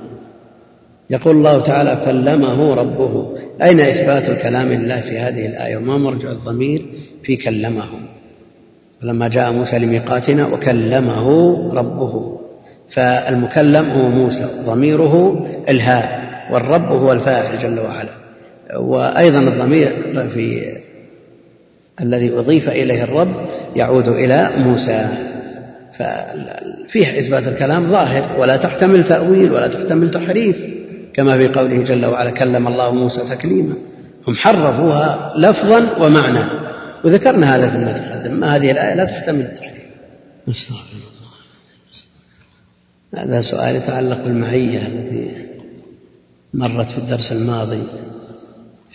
يقول الله تعالى كلمه ربه. أين إثبات الكلام لله في هذه الآية؟ وما مرجع الضمير في كلمه فلما جاء موسى لميقاتنا وكلمه ربه. فالمكلم هو موسى ضميره الهاء والرب هو الفاعل جل وعلا. وأيضا الضمير في الذي أضيف إليه الرب يعود إلى موسى. ففيه إثبات الكلام ظاهر ولا تحتمل تأويل ولا تحتمل تحريف كما في قوله جل وعلا كلم الله موسى تكليما. هم حرفوها لفظا ومعنى وذكرنا هذا فيما تقدم ما هذه الآية؟ لا تحتمل التحريف. الله هذا سؤال يتعلق بالمعية التي مرت في الدرس الماضي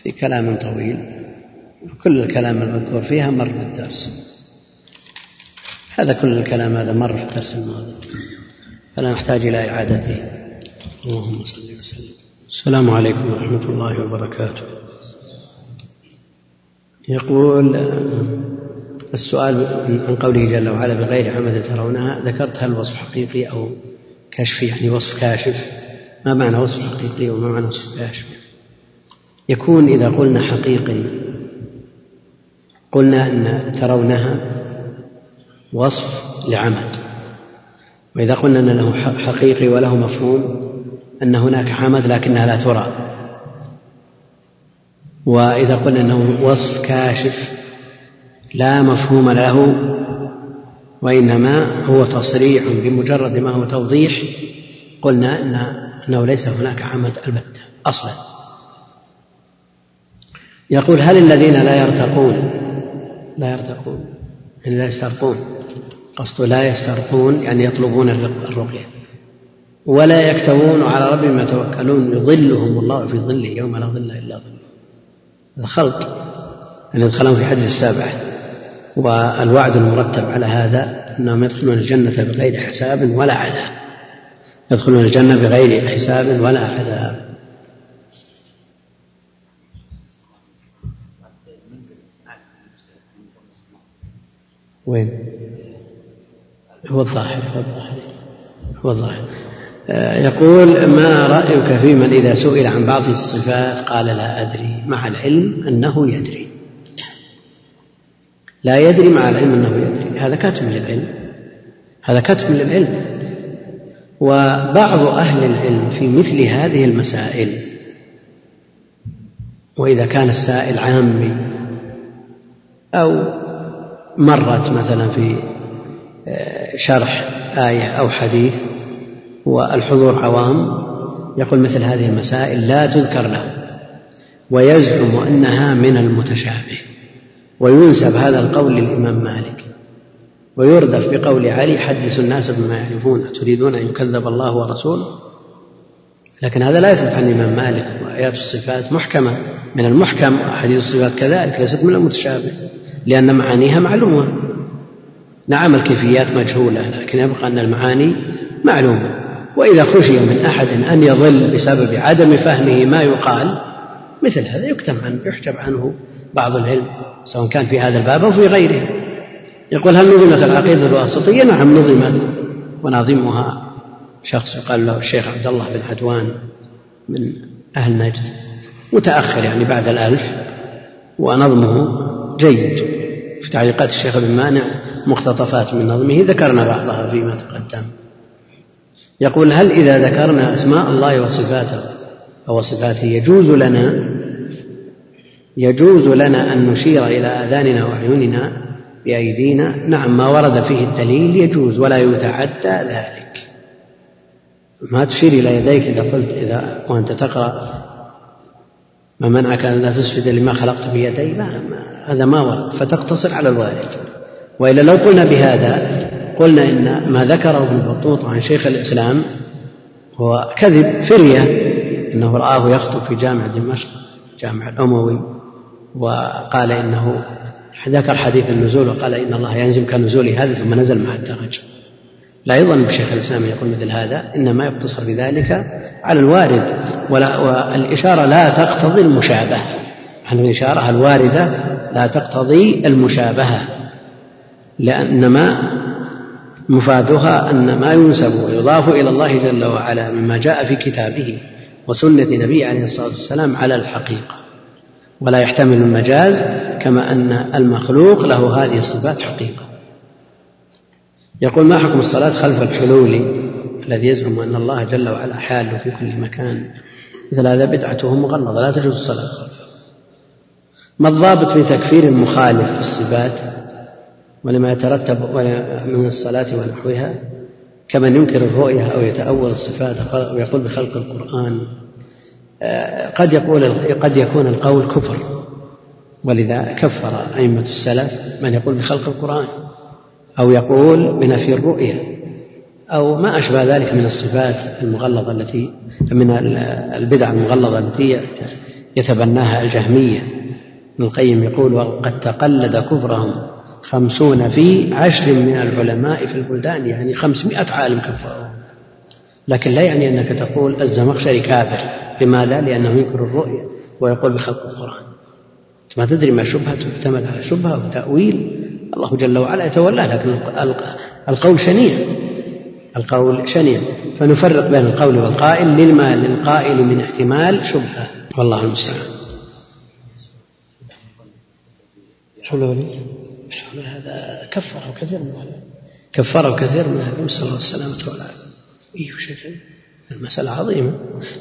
في كلام طويل. كل الكلام المذكور فيها مر في الدرس. هذا كل الكلام هذا مر في الدرس الماضي. فلا نحتاج إلى إعادته. اللهم صل وسلم. السلام عليكم ورحمة الله وبركاته. يقول السؤال عن قوله جل وعلا بغير عمد ترونها ذكرت هل وصف حقيقي أو كشف يعني وصف كاشف. ما معنى وصف حقيقي وما معنى وصف كاشف؟ يكون إذا قلنا حقيقي قلنا أن ترونها وصف لعمد. وإذا قلنا أن له حقيقي وله مفهوم أن هناك حمد لكنها لا ترى. وإذا قلنا أنه وصف كاشف لا مفهوم له وإنما هو تصريح بمجرد ما هو توضيح قلنا إن أنه ليس هناك حمد البتة أصلا. يقول هل الذين لا يرتقون لا يرتقون يعني لا يسترقون قصده لا يسترقون يعني يطلبون الرقية. ولا يكتوون على ربهم يتوكلون يظلهم الله في ظله يوم لا ظل إلا ظله. هذا خلط أن يدخلون في حديث السابع. والوعد المرتب على هذا أنهم يدخلون الجنة بغير حساب ولا عذاب. يدخلون الجنة بغير حساب ولا عذاب. وين؟ هو الظاهر هو الظاهر هو الظاهر. يقول ما رأيك في من إذا سئل عن بعض الصفات قال لا أدري مع العلم أنه يدري. لا يدري مع العلم أنه يدري. هذا كتم للعلم هذا كتم للعلم. وبعض أهل العلم في مثل هذه المسائل وإذا كان السائل عامي أو مرت مثلا في آه، شرح آية أو حديث والحضور عوام يقول مثل هذه المسائل لا تذكر له ويزعم أنها من المتشابه وينسب هذا القول للإمام مالك ويردف بقول علي حدثوا الناس بما يعرفون تريدون أن يكذب الله ورسوله؟ لكن هذا لا يثبت عن الإمام مالك وآيات الصفات محكمة من المحكم وأحاديث الصفات كذلك ليست من المتشابه. لأن معانيها معلومة. نعم الكيفيات مجهولة لكن يبقى أن المعاني معلومة. وإذا خشي من أحد أن يضل بسبب عدم فهمه ما يقال مثل هذا يكتم عنه يحجب عنه بعض العلم سواء كان في هذا الباب أو في غيره. يقول هل نظمت العقيدة الواسطية؟ نعم نظمت. وناظمها شخص يقال له الشيخ عبد الله بن عدوان من أهل نجد متأخر يعني بعد الألف ونظمه جيد. في تعليقات الشيخ بن مانع مقتطفات من نظمه ذكرنا بعضها فيما تقدم. يقول هل إذا ذكرنا أسماء الله وصفاته أو صفاته يجوز لنا يجوز لنا أن نشير إلى آذاننا وعيوننا بأيدينا؟ نعم ما ورد فيه الدليل يجوز ولا يتعدى ذلك. ما تشير إلى يديك إذا قلت إذا وأنت تقرأ ما منعك أن لا تسجد لما خلقت بيدي؟ ما هذا ما ورد. فتقتصر على الوارد. وإلا لو قلنا بهذا قلنا إن ما ذكره ابن بطوط عن شيخ الإسلام هو كذب فرية أنه رآه يخطب في جامع دمشق جامع الأموي وقال إنه ذكر حديث النزول وقال إن الله ينزل كنزول هذا ثم نزل مع الدرج. لا يظن بشيخ الإسلام يقول مثل هذا إنما يقتصر بذلك على الوارد. والإشارة لا تقتضي المشابهة. عن الإشارة الواردة لا تقتضي المشابهة لأنما مفادها أن ما ينسب ويضاف إلى الله جل وعلا مما جاء في كتابه وسنة نبيه عليه الصلاة والسلام على الحقيقة. ولا يحتمل المجاز كما أن المخلوق له هذه الصفات حقيقة. يقول ما حكم الصلاة خلف الحلول الذي يزعم أن الله جل وعلا حال في كل مكان مثل هذا بدعته مغلظة لا تجوز الصلاة. ما الضابط في تكفير المخالف في الصفات ولما يترتب من الصلاة ونحوها؟ كمن ينكر الرؤية أو يتأول الصفات ويقول بخلق القرآن. آه، قد يقول قد يكون القول كفر. ولذا كفر أئمة السلف من يقول بخلق القرآن أو يقول بنفي الرؤية. أو ما أشبه ذلك من الصفات المغلظة التي من البدع المغلظة التي يتبناها الجهمية. ابن القيم يقول وقد تقلد كفرهم خمسون في عشر من العلماء في البلدان يعني خمسمائة عالم كفروا. لكن لا يعني أنك تقول الزمخشري كافر. لماذا؟ لأنه ينكر الرؤية ويقول بخلق القرآن. ما تدري ما شبهة تعتمد على شبهة وتأويل؟ الله جل وعلا يتولاه لكن القول شنيع. القول شنيع. فنفرق بين القول والقائل لما للقائل من احتمال شبهة. والله المستعان. حول ولا هذا كفره كثير من العلماء. كفره كثير من العلماء نسأل الله السلامة والعافية إيه شكل المسألة عظيمة.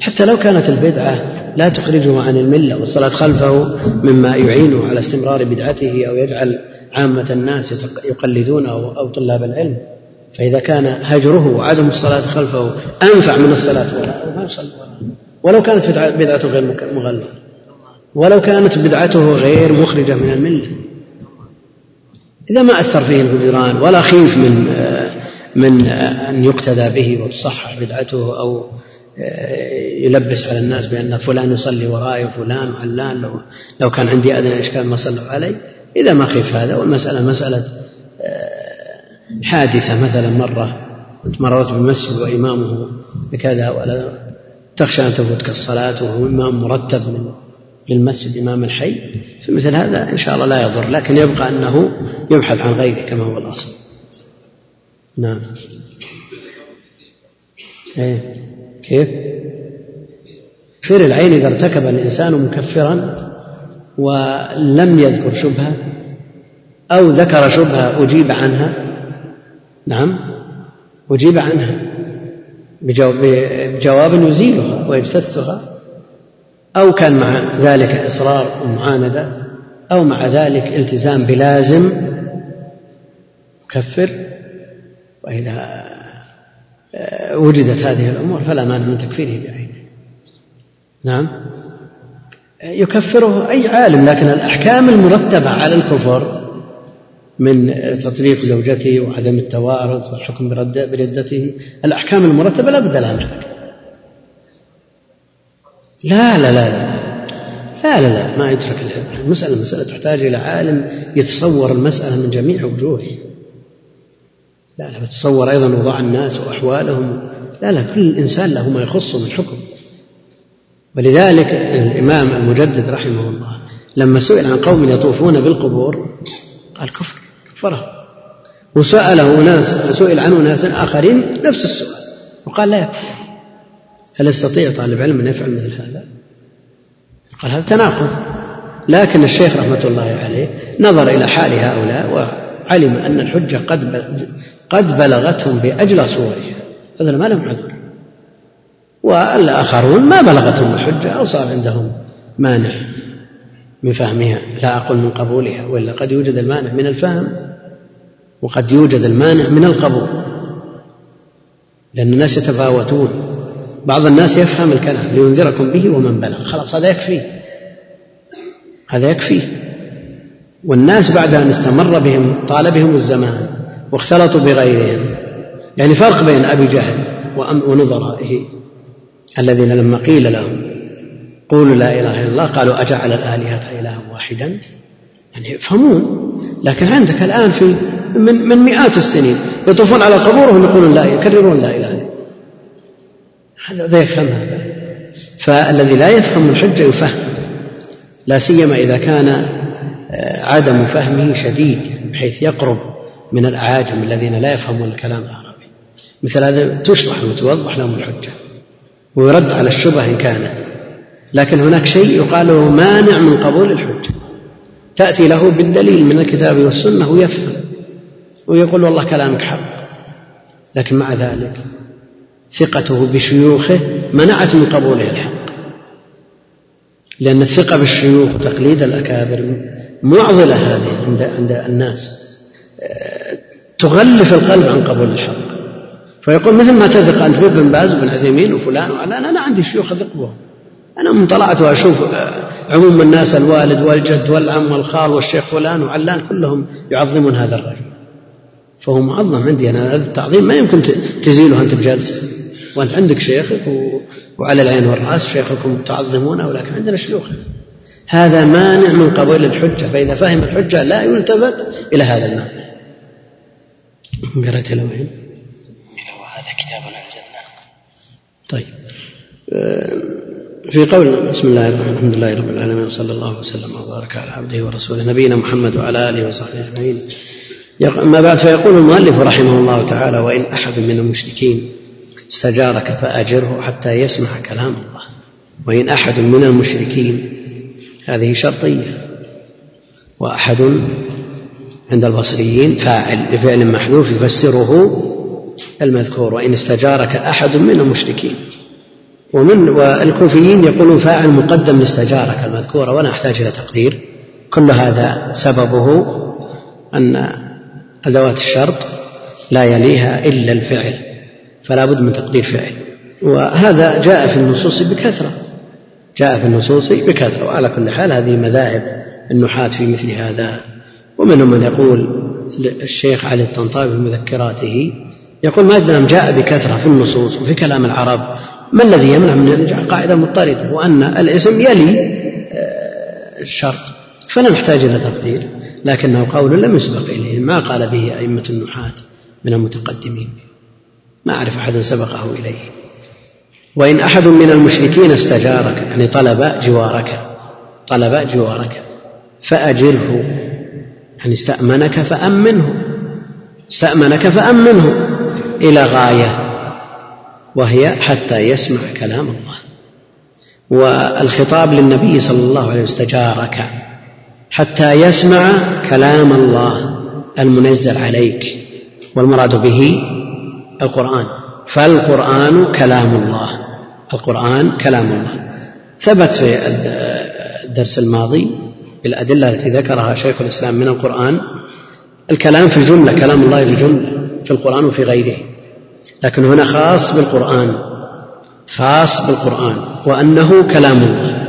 حتى لو كانت البدعة لا تخرجه عن الملة والصلاة خلفه مما يعينه على استمرار بدعته أو يجعل عامة الناس يقلدونه أو طلاب العلم. فإذا كان هجره وعدم الصلاة خلفه أنفع من الصلاة وراءه ما يصلي ولو كانت بدعته غير مغلظة. ولو كانت بدعته غير مخرجة من الملة. إذا ما أثر فيه الهجران ولا خيف من من أن يقتدى به وتصحح بدعته أو يلبس على الناس بأن فلان يصلي ورائي وفلان وعلان لو لو كان عندي أدنى إشكال ما صلوا علي. إذا ما خيف هذا. والمسألة مسألة حادثة مثلا مرة أنت مررت بالمسجد وإمامه بكذا ولا تخشى أن تفوتك الصلاة وهو إمام مرتب من للمسجد إمام الحي. فمثل هذا إن شاء الله لا يضر لكن يبقى أنه يبحث عن غيره كما هو الأصل. نعم. إيه. كيف؟ كفر العين إذا ارتكب الإنسان مكفرا ولم يذكر شبهة أو ذكر شبهة أجيب عنها نعم. أجيب عنها. بجواب يزيلها ويجتثها. أو كان مع ذلك إصرار ومعاندة أو مع ذلك التزام بلازم. مكفر. وإذا آه، وجدت هذه الأمور فلا مانع من تكفيره بعينه. نعم. يكفره أي عالم لكن الأحكام المرتبة على الكفر من تطليق زوجته وعدم التوارث والحكم بردته. الأحكام المرتبة لا بد لها من لا لا لا لا لا لا لا ما يترك العبرة المسألة مسألة تحتاج إلى عالم يتصور المسألة من جميع وجوهها لا لا يتصور أيضا وضع الناس وأحوالهم. لا لا كل إنسان له ما يخصه من حكم. ولذلك الإمام المجدد رحمه الله لما سئل عن قوم يطوفون بالقبور قال كفر. كفره وسأله ناس سئل عنه ناس آخرين نفس السؤال. وقال لا. يكفر هل يستطيع طالب علم أن يفعل مثل هذا؟ قال هذا تناقض. لكن الشيخ رحمة الله عليه نظر إلى حال هؤلاء وعلم أن الحجة قد قد بلغتهم بأجلى صورها. هذا ما لهم عذر والآخرون ما بلغتهم الحجة أو صار عندهم مانع من فهمها. لا أقول من قبولها وإلا قد يوجد المانع من الفهم. وقد يوجد المانع من القبول لأن الناس يتفاوتون. بعض الناس يفهم الكلام لينذركم به ومن بلغ. خلاص هذا يكفيه هذا يكفيه والناس بعد أن استمر بهم طال بهم الزمان واختلطوا بغيرهم يعني فرق بين أبي جهل ونظرائه الذين لما قيل لهم قولوا لا إله إلا الله قالوا أجعل الآلهة إلها واحدا؟ يعني يفهمون. لكن عندك الآن في من, من مئات السنين. يطوفون على قبورهم يقولون لا يكررون لا إله إلا هذا لا يفهم هذا. فالذي لا يفهم الحجة يفهم. لا سيما إذا كان آه، عدم فهمه شديد بحيث يقرب من الأعاجم الذين لا يفهمون الكلام العربي. مثل هذا تشرح وتوضح لهم الحجة. ويرد على الشبه إن كانت لكن هناك شيء يقال له مانع من قبول الحجة تأتي له بالدليل من الكتاب والسنة ويفهم. ويقول والله كلامك حق. لكن مع ذلك ثقته بشيوخه منعت من قبوله الحق. لأن الثقة بالشيوخ وتقليد الأكابر معضلة هذه عند عند الناس. تغلف القلب عن قبول الحق. فيقول مثل ما تثق أنت بابن باز وابن عثيمين وفلان وعلان أنا عندي شيوخ أثق بهم أنا من طلعت وأشوف عموم الناس الوالد والجد والعم والخال والشيخ فلان وعلان كلهم يعظمون هذا الرجل. فهو معظم عندي أنا هذا التعظيم ما يمكن تزيله أنت بجلسة وأنت عندك شيخك وعلى العين والرأس شيخكم تعظمونه ولكن عندنا شيوخ. هذا مانع من قبول الحجة فإذا فهم الحجة لا يلتفت إلى هذا المعنى. قرأت إلى وين؟ هذا كتاب أنزلناه طيب. آه، في قول بسم الله الرحمن الرحيم الحمد لله رب العالمين وصلى الله وسلم وبارك على عبده ورسوله نبينا محمد وعلى آله وصحبه أجمعين. اما بعد فيقول المؤلف رحمه الله تعالى وإن أحد من المشركين استجارك فأجره حتى يسمع كلام الله. وإن أحد من المشركين هذه شرطية. وأحد عند البصريين فاعل لفعل محذوف يفسره المذكور وإن استجارك أحد من المشركين. ومن والكوفيين يقولون فاعل مقدم لاستجارك المذكورة ولا أحتاج إلى تقدير. كل هذا سببه أن أدوات الشرط لا يليها إلا الفعل فلا بد من تقدير فعل. وهذا جاء في النصوص بكثرة جاء في النصوص بكثرة وعلى كل حال هذه مذاهب النحاة في مثل هذا. ومنهم من يقول الشيخ علي الطنطاوي في مذكراته يقول ما دام جاء بكثرة في النصوص وفي كلام العرب ما الذي يمنع من أن قاعدة مضطردة؟ وأن الاسم يلي آه، الشرط. فلا نحتاج إلى تقدير لكنه قول لم يسبق إليه ما قال به أئمة النحاة من المتقدمين. ما أعرف أحدا سبقه إليه. وإن أحد من المشركين استجارك يعني طلب جوارك طلب جوارك فأجره. يعني استأمنك فأمنه. استأمنك فأمنه إلى غاية وهي حتى يسمع كلام الله. والخطاب للنبي صلى الله عليه وسلم استجارك. حتى يسمع كلام الله المنزل عليك والمراد به القرآن. فالقرآن كلام الله. القرآن كلام الله. ثبت في الدرس الماضي بالأدلة التي ذكرها شيخ الإسلام من القرآن الكلام في الجملة كلام الله في الجملة في القرآن وفي غيره. لكن هنا خاص بالقرآن خاص بالقرآن وأنه كلام الله.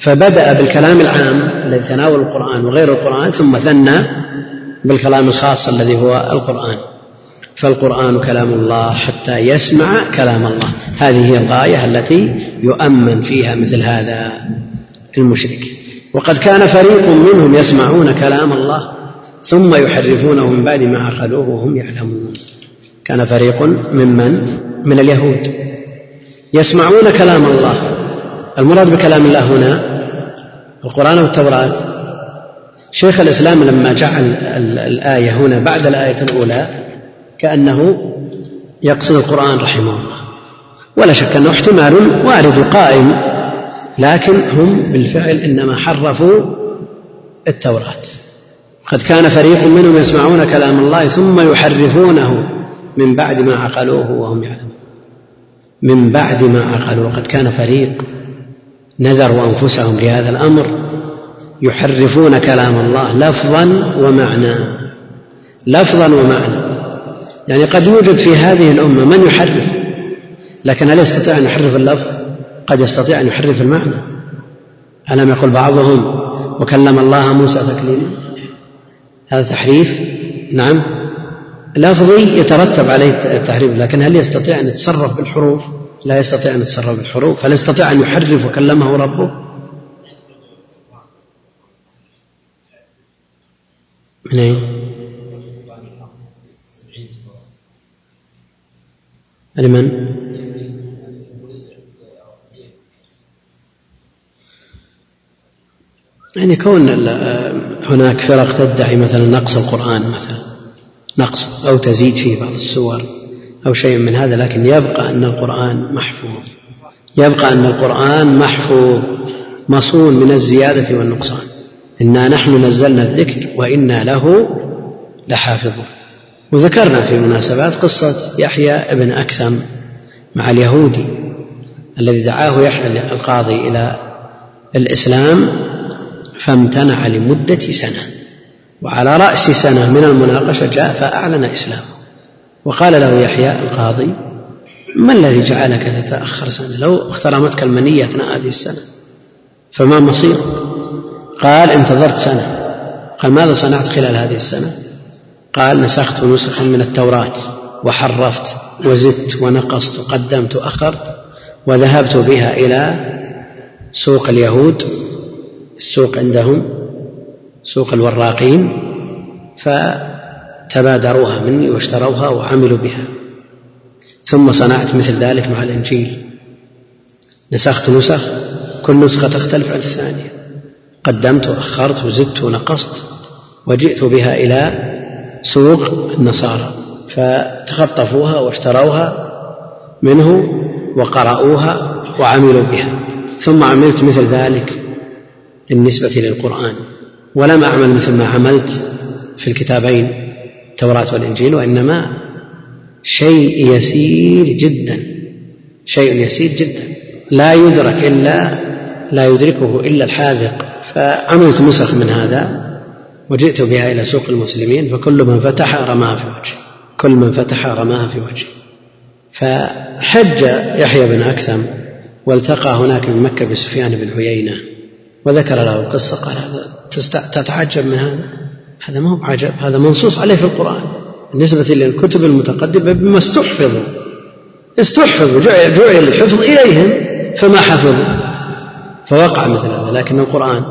فبدأ بالكلام العام الذي تناول القرآن وغير القرآن ثم ثنى بالكلام الخاص الذي هو القرآن. فالقرآن كلام الله حتى يسمع كلام الله. هذه هي الغاية التي يؤمن فيها مثل هذا المشرك. وقد كان فريق منهم يسمعون كلام الله ثم يحرفونه من بعد ما عقلوه وهم يعلمون. كان فريق ممن؟ من اليهود. يسمعون كلام الله. المراد بكلام الله هنا القرآن والتوراة. شيخ الإسلام لما جعل الآية هنا بعد الآية الأولى كأنه يقصد القرآن رحمه الله. ولا شك أنه احتمال وارد قائم لكن هم بالفعل إنما حرفوا التوراة. قد كان فريق منهم يسمعون كلام الله ثم يحرفونه من بعد ما عقلوه وهم يعلمون. من بعد ما عقلوا قد كان فريق نذروا أنفسهم لهذا الأمر يحرفون كلام الله لفظا ومعنى لفظا ومعنى. يعني قد يوجد في هذه الأمة من يحرف لكن هل يستطيع أن يحرف اللفظ؟ قد يستطيع أن يحرف المعنى. ألم يقل بعضهم وكلم الله موسى تكليما؟ هذا تحريف؟ نعم. لفظي يترتب عليه التحريف لكن هل يستطيع أن يتصرف بالحروف؟ لا يستطيع أن يتصرف بالحروف هل يستطيع أن يحرف وكلمه ربه. من أين؟ لمن يعني كون هناك فرق تدعي مثلا نقص القرآن مثلا نقص أو تزيد فيه بعض السور. أو شيء من هذا لكن يبقى أن القرآن محفوظ. يبقى أن القرآن محفوظ مصون من الزيادة والنقصان. إنا نحن نزلنا الذكر وإنا له لحافظون. وذكرنا في مناسبات قصة يحيى ابن أكثم مع اليهودي الذي دعاه يحيى القاضي إلى الإسلام فامتنع لمدة سنة. وعلى رأس سنة من المناقشة جاء فأعلن إسلامه. وقال له يحيى القاضي ما الذي جعلك تتأخر سنة؟ لو اخترمتك المنية أثناء هذه السنة فما مصير؟ قال انتظرت سنة. قال ماذا صنعت خلال هذه السنة؟ قال نسخت نسخا من التوراة وحرفت وزدت ونقصت وقدمت وأخرت وذهبت بها إلى سوق اليهود السوق عندهم سوق الوراقين فتبادروها مني واشتروها وعملوا بها. ثم صنعت مثل ذلك مع الإنجيل. نسخت نسخ كل نسخة تختلف عن الثانية. قدمت وأخرت وزدت ونقصت وجئت بها إلى سوق النصارى. فتخطفوها واشتروها منه وقرأوها وعملوا بها. ثم عملت مثل ذلك بالنسبة للقرآن. ولم أعمل مثل ما عملت في الكتابين. التوراة والإنجيل وإنما شيء يسير جدا. شيء يسير جدا. لا يدرك إلا لا يدركه إلا الحاذق. فعملت نسخ من هذا وجئت بها إلى سوق المسلمين فكل من فتح رماها في وجهه. كل من فتح رماها في وجهه. فحج يحيى بن أكثم والتقى هناك من مكة بسفيان بن عيينة وذكر له القصة قال هذا تتعجب من هذا؟ هذا ما هو عجب هذا منصوص عليه في القرآن. بالنسبة للكتب المتقدمة بما استحفظوا. استحفظوا جعل الحفظ إليهم فما حفظوا. فوقع مثل هذا لكن القرآن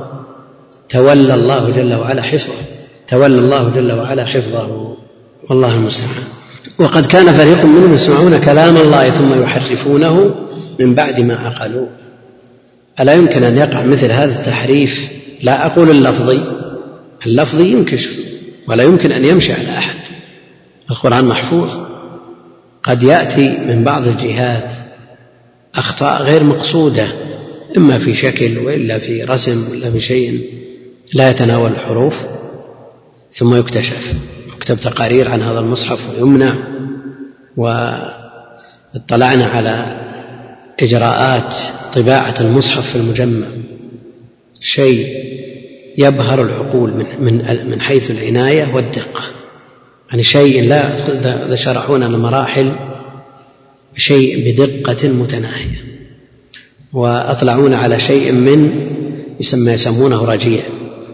تولى الله جل وعلا حفظه. تولى الله جل وعلا حفظه. والله المستعان. وقد كان فريق منهم يسمعون كلام الله ثم يحرفونه من بعد ما عقلوه. ألا يمكن أن يقع مثل هذا التحريف؟ لا أقول اللفظي. اللفظي ينكشف ولا يمكن أن يمشي على أحد. القرآن محفوظ. قد يأتي من بعض الجهات أخطاء غير مقصودة إما في شكل وإلا في رسم ولا في شيء لا يتناول الحروف ثم يكتشف. يكتب تقارير عن هذا المصحف ويمنع واطلعنا على إجراءات طباعة المصحف في المجمع. شيء يبهر العقول من من من حيث العناية والدقة. يعني شيء لا شرحونا المراحل بشيء بدقة متناهية. وأطلعونا على شيء من يسمى يسمونه رجيع.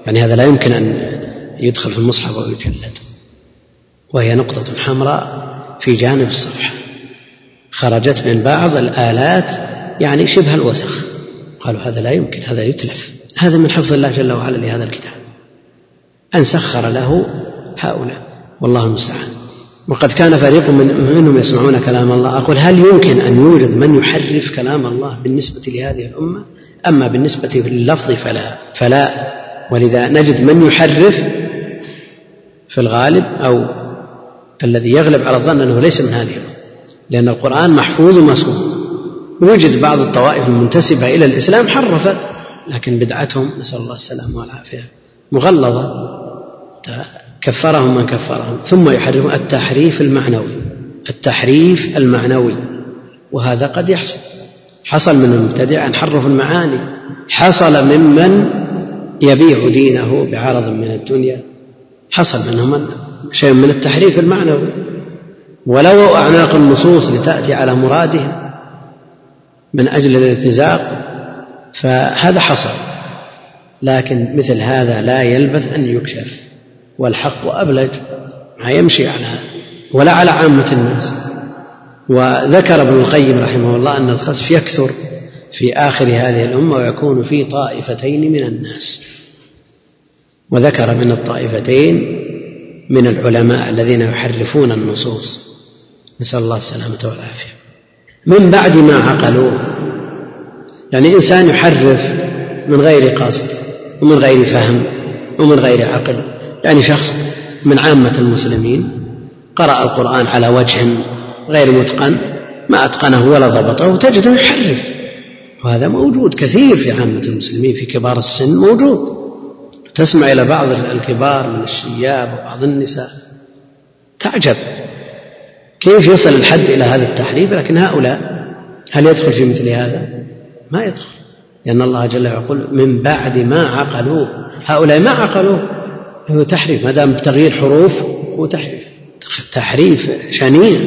يعني هذا لا يمكن أن يدخل في المصحف ويجلد وهي نقطة حمراء في جانب الصفحة. خرجت من بعض الآلات يعني شبه الوسخ قالوا هذا لا يمكن هذا يتلف. هذا من حفظ الله جل وعلا لهذا الكتاب. أن سخر له هؤلاء. والله المستعان. وقد كان فريق من منهم يسمعون كلام الله. أقول هل يمكن أن يوجد من يحرف كلام الله بالنسبة لهذه الأمة؟ أما بالنسبة لللفظ فلا. فلا. ولذا نجد من يحرف في الغالب أو الذي يغلب على الظن أنه ليس من هذه الأمة. لأن القرآن محفوظ ومسموع. وجد بعض الطوائف المنتسبة إلى الإسلام حرفت. لكن بدعتهم نسأل الله السلامة والعافية. مغلظة كفرهم من كفرهم ثم يحرفون التحريف المعنوي التحريف المعنوي وهذا قد يحصل. حصل من المبتدع أن حرفوا المعاني. حصل ممن يبيع دينه بعرض من الدنيا. حصل منهم شيء من التحريف المعنوي. ولو أعناق النصوص لتأتي على مرادهم من أجل الارتزاق فهذا حصل. لكن مثل هذا لا يلبث أن يكشف والحق أبلج ما يمشي على ولا على عامة الناس. وذكر ابن القيم رحمه الله أن الخسف يكثر في آخر هذه الأمة ويكون في طائفتين من الناس. وذكر من الطائفتين من العلماء الذين يحرفون النصوص. نسأل الله السلامة والعافية. من بعد ما عقلوه يعني إنسان يحرف من غير قصد ومن غير فهم ومن غير عقل. يعني شخص من عامة المسلمين قرأ القرآن على وجه غير متقن ما أتقنه ولا ضبطه تجده يحرف. وهذا موجود كثير في عامة المسلمين في كبار السن موجود. تسمع إلى بعض الكبار من الشياب وبعض النساء. تعجب كيف يصل الحد إلى هذا التحريف لكن هؤلاء هل يدخل في مثل هذا؟ ما يدخل. لأن الله جل وعلا يقول من بعد ما عقلوه. هؤلاء ما عقلوه. هو تحريف. ما دام تغيير حروف هو تحريف. تحريف شنيع.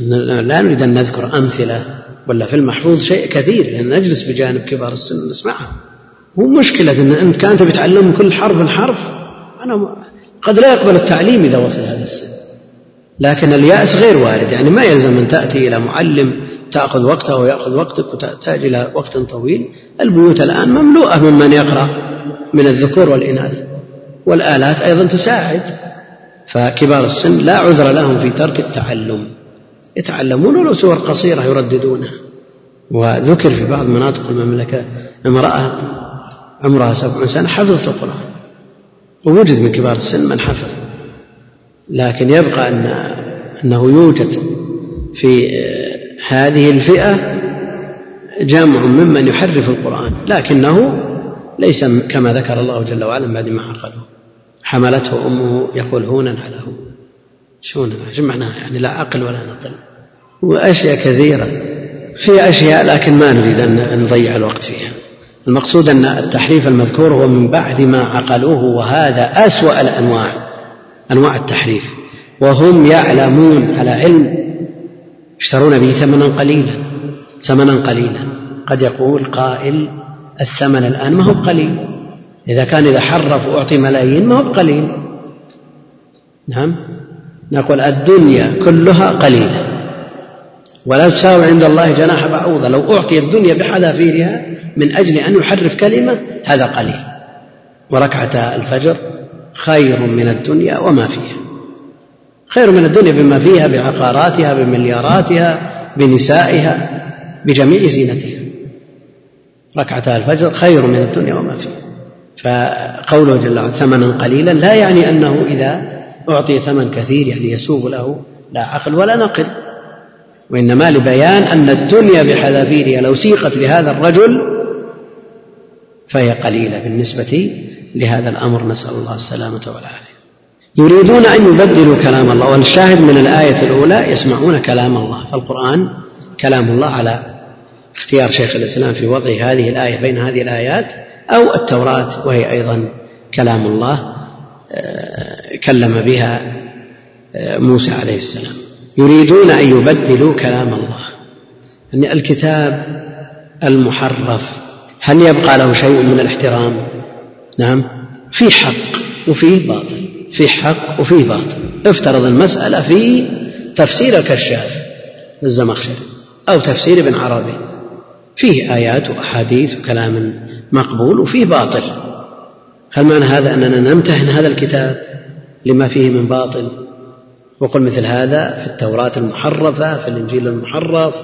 لا نريد أن نذكر أمثلة ولا في المحفوظ شيء كثير. لأن نجلس بجانب كبار السن نسمعها. مو مشكلة أن أنت كأنت بتعلم كل حرف حرف أنا قد لا يقبل التعليم إذا وصل هذا السن. لكن اليأس غير وارد. يعني ما يلزم أن تأتي إلى معلم تأخذ وقته ويأخذ وقتك وتحتاج إلى وقت طويل. البيوت الآن مملوءة ممن يقرأ من الذكور والإناث والآلات أيضا تساعد فكبار السن لا عذر لهم في ترك التعلم. يتعلمون ولو سور قصيرة يرددونها. وذكر في بعض مناطق المملكة امرأة عمرها سبع سنة حفظت القرآن ووجد من كبار السن من حفظ. لكن يبقى أن أنه يوجد في هذه الفئة جمع ممن يحرف القرآن لكنه ليس كما ذكر الله جل وعلا بعد ما عقله. حملته أمه يقول هونا على هون شونا معناها؟ يعني لا عقل ولا نقل. وأشياء كثيرة. في أشياء لكن ما نريد أن نضيع الوقت فيها. المقصود أن التحريف المذكور هو من بعد ما عقلوه وهذا أسوأ الأنواع. أنواع التحريف. وهم يعلمون على علم يشترون به ثمنا قليلا ثمنا قليلا. قد يقول قائل الثمن الآن ما هو بقليل. إذا كان إذا حرف وأعطي ملايين ما هو بقليل. نعم. نقول الدنيا كلها قليلة. ولا تساوي عند الله جناح بعوضة. لو أعطي الدنيا بحذافيرها من أجل أن يحرف كلمة هذا قليل. وركعتا الفجر خير من الدنيا وما فيها. خير من الدنيا بما فيها بعقاراتها بملياراتها بنسائها بجميع زينتها. ركعتا الفجر خير من الدنيا وما فيها. فقوله جل وعلا ثمنا قليلا لا يعني أنه إذا أعطي ثمن كثير يعني يسوغ له لا عقل ولا نقل. وإنما لبيان أن الدنيا بحذافيرها لو سيقت لهذا الرجل فهي قليلة بالنسبة لهذا الأمر. نسأل الله السلامة والعافية. يريدون أن يبدلوا كلام الله والشاهد من الآية الأولى يسمعون كلام الله. فالقرآن كلام الله على اختيار شيخ الإسلام في وضع هذه الآية بين هذه الآيات أو التوراة وهي أيضا كلام الله آه، كلم بها آه، موسى عليه السلام. يريدون أن يبدلوا كلام الله. أن الكتاب المحرف هل يبقى له شيء من الاحترام؟ نعم. في حق وفيه باطل. فيه حق وفيه باطل. افترض المسألة في تفسير الكشاف للزمخشري أو تفسير ابن عربي. فيه آيات وأحاديث وكلام مقبول وفيه باطل. هل معنى هذا أننا نمتهن هذا الكتاب لما فيه من باطل؟ وقل مثل هذا في التوراة المحرفة في الإنجيل المحرف.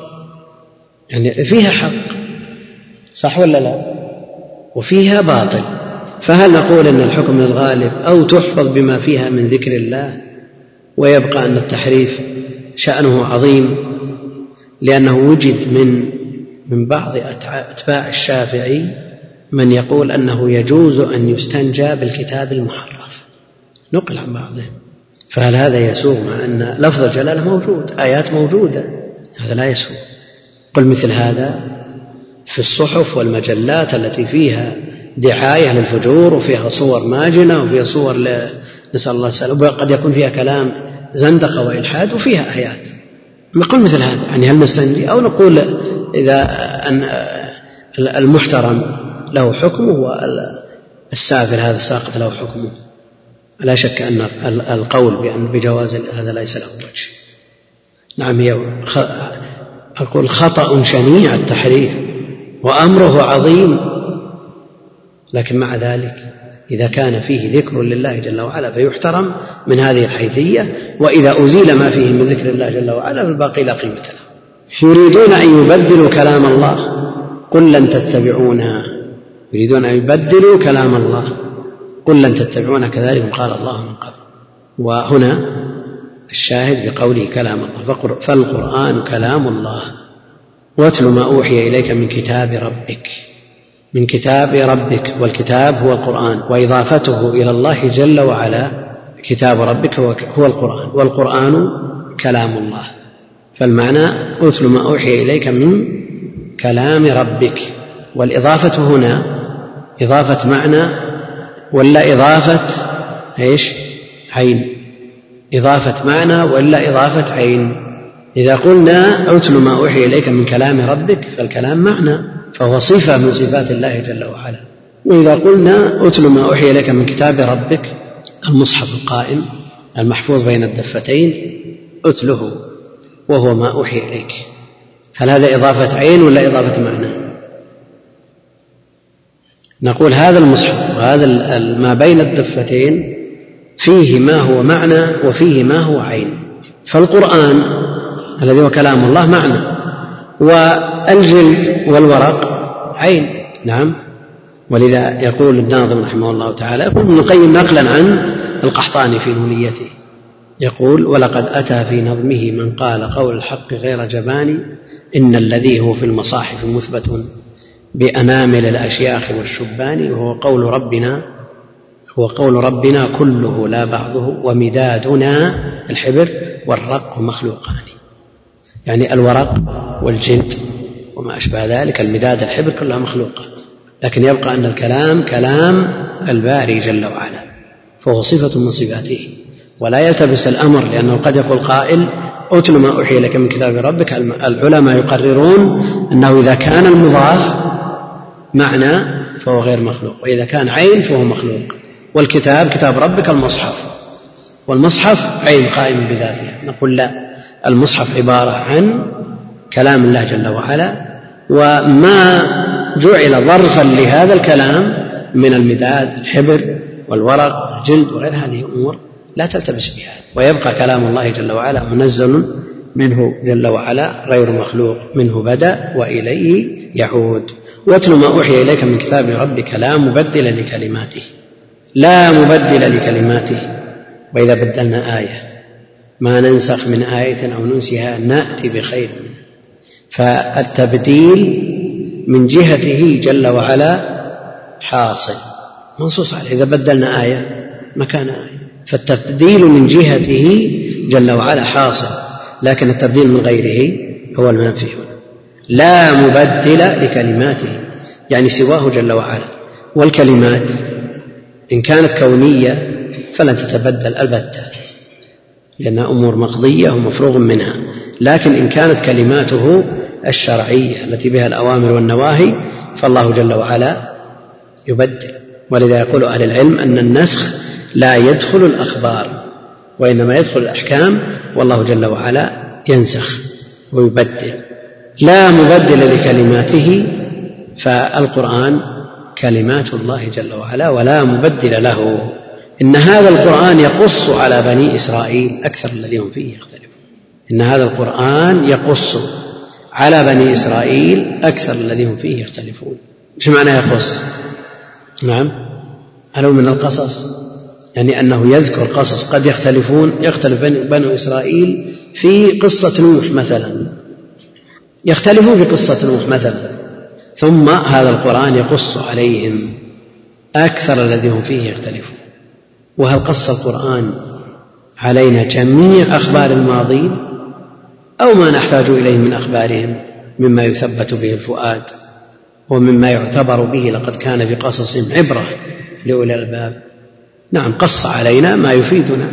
يعني فيها حق صح ولا لا؟ وفيها باطل. فهل نقول إن الحكم للغالب أو تحفظ بما فيها من ذكر الله؟ ويبقى أن التحريف شأنه عظيم لأنه وجد من من بعض أتباع الشافعي من يقول أنه يجوز أن يستنجى بالكتاب المحرف. نقل عن بعضهم. فهل هذا يسوغ مع أن لفظ الجلاله موجود آيات موجودة؟ هذا لا يسوغ. قل مثل هذا في الصحف والمجلات التي فيها دعاية للفجور وفيها صور ماجنة وفيها صور ل... نسأل الله السلامة. وقد يكون فيها كلام زندقة وإلحاد وفيها آيات. نقول مثل هذا. يعني هل نستنجي أو نقول إذا أن المحترم له حكمه والسافل هذا الساقط له حكمه. لا شك أن القول بأن بجواز هذا ليس له وجه. نعم هي أقول خطأ شنيع التحريف وأمره عظيم. لكن مع ذلك إذا كان فيه ذكر لله جل وعلا فيحترم من هذه الحيثية وإذا أزيل ما فيه من ذكر الله جل وعلا فالباقي لا قيمة له. يريدون أن يبدلوا كلام الله. قل لن تتبعونا. يريدون أن يبدلوا كلام الله. قل لن تتبعونا كذلك قال الله من قبل. وهنا الشاهد بقوله كلام الله. فالقرآن كلام الله. واتل ما أوحي إليك من كتاب ربك. من كتاب ربك والكتاب هو القرآن وإضافته إلى الله جل وعلا كتاب ربك هو القرآن والقرآن كلام الله. فالمعنى اتل ما أوحي إليك من كلام ربك. والإضافة هنا إضافة معنى ولا إضافة إيش؟ عين. إضافة معنى ولا إضافة عين. إذا قلنا اتل ما أوحي إليك من كلام ربك فالكلام معنى. فهو صفة من صفات الله جل وعلا. وإذا قلنا أتل ما أوحي إليك من كتاب ربك المصحف القائم المحفوظ بين الدفتين أتله وهو ما أوحي إليك. هل هذا إضافة عين ولا إضافة معنى؟ نقول هذا المصحف وهذا ما بين الدفتين فيه ما هو معنى وفيه ما هو عين. فالقرآن الذي هو كلام الله معنى والجلد والورق عين. نعم. ولذا يقول الناظم رحمه الله تعالى يقول ابن القيم نقلا عن القحطاني في نونيته. يقول ولقد أتى في نظمه من قال قول الحق غير جبان إن الذي هو في المصاحف مثبت بأنامل الأشياخ والشبان وهو قول ربنا هو قول ربنا كله لا بعضه ومدادنا الحبر والرق مخلوقان. يعني الورق والجلد. وما أشبه ذلك. المداد الحبر كلها مخلوقة. لكن يبقى أن الكلام كلام الباري جل وعلا فهو صفة من صفاته. ولا يلتبس الأمر لأنه قد يقول قائل أتل ما أوحي لك من كتاب ربك. العلماء يقررون أنه إذا كان المضاف معنى فهو غير مخلوق وإذا كان عين فهو مخلوق. والكتاب كتاب ربك المصحف. والمصحف عين قائم بذاته. نقول لا المصحف عبارة عن كلام الله جل وعلا وما جعل ظرفا لهذا الكلام من المداد الحبر والورق والجلد وغير هذه أمور لا تلتبس بها. ويبقى كلام الله جل وعلا منزل منه جل وعلا غير مخلوق منه بدأ وإليه يعود. واتل ما أوحي إليك من كتاب ربك لا مبدل لكلماته. لا مبدل لكلماته. وإذا بدلنا آية ما ننسخ من آية أو ننسها نأتي بخير منها. فالتبديل من جهته جل وعلا حاصل. منصوص عليه. إذا بدلنا آية مكان آية. فالتبديل من جهته جل وعلا حاصل. لكن التبديل من غيره هو المنفي هنا. لا مبدل لكلماته يعني سواه جل وعلا. والكلمات إن كانت كونية فلن تتبدل البتة لأنها أمور مقضية ومفروغ منها. لكن إن كانت كلماته الشرعية التي بها الأوامر والنواهي فالله جل وعلا يبدل. ولذا يقول أهل العلم أن النسخ لا يدخل الأخبار وإنما يدخل الأحكام والله جل وعلا ينسخ ويبدل. لا مبدل لكلماته فالقرآن كلمات الله جل وعلا ولا مبدل له. إن هذا القرآن يقص على بني إسرائيل أكثر الذي هم فيه يختلفون. إن هذا القرآن يقص على بني إسرائيل أكثر الذي هم فيه يختلفون. إيش معنى يقص؟ نعم. هل هو من القصص؟ يعني أنه يذكر قصص قد يختلفون يختلف بنو إسرائيل في قصة نوح مثلا. يختلفون في قصة نوح مثلا. ثم هذا القرآن يقص عليهم أكثر الذي هم فيه يختلفون. وهل قص القرآن علينا جميع أخبار الماضين؟ أو ما نحتاج إليه من أخبارهم مما يثبت به الفؤاد ومما يعتبر به لقد كان في قصصهم عبرة لأولي الألباب. نعم قص علينا ما يفيدنا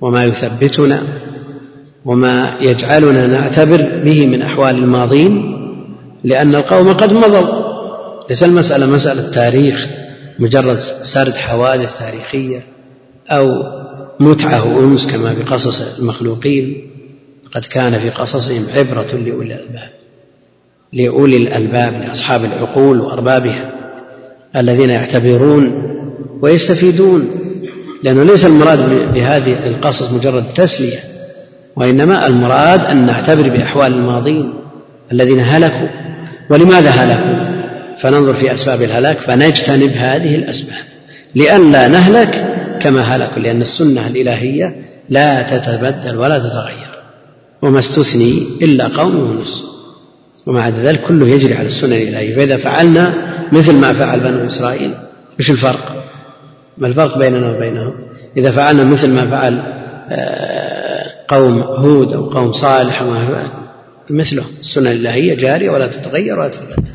وما يثبتنا وما يجعلنا نعتبر به من أحوال الماضين لأن القوم قد مضوا. ليس المسألة مسألة تاريخ مجرد سرد حوادث تاريخية أو متعة وأنس كما في قصص المخلوقين. قد كان في قصصهم عبرة لأولي الألباب لأولي الألباب لأصحاب العقول وأربابها الذين يعتبرون ويستفيدون لأنه ليس المراد بهذه القصص مجرد تسلية وإنما المراد أن نعتبر بأحوال الماضين الذين هلكوا. ولماذا هلكوا؟ فننظر في أسباب الهلاك فنجتنب هذه الأسباب. لئلا نهلك كما هلكوا لأن السنة الإلهية لا تتبدل ولا تتغير. وما استثني إلا قوم يونس ومع ذلك كله يجري على السنن الإلهية. فإذا فعلنا مثل ما فعل بنو إسرائيل وش الفرق؟ ما الفرق بيننا وبينهم؟ إذا فعلنا مثل ما فعل آه، قوم هود أو قوم صالح وما مثله. السنن الإلهية جارية ولا تتغير ولا تتبدل.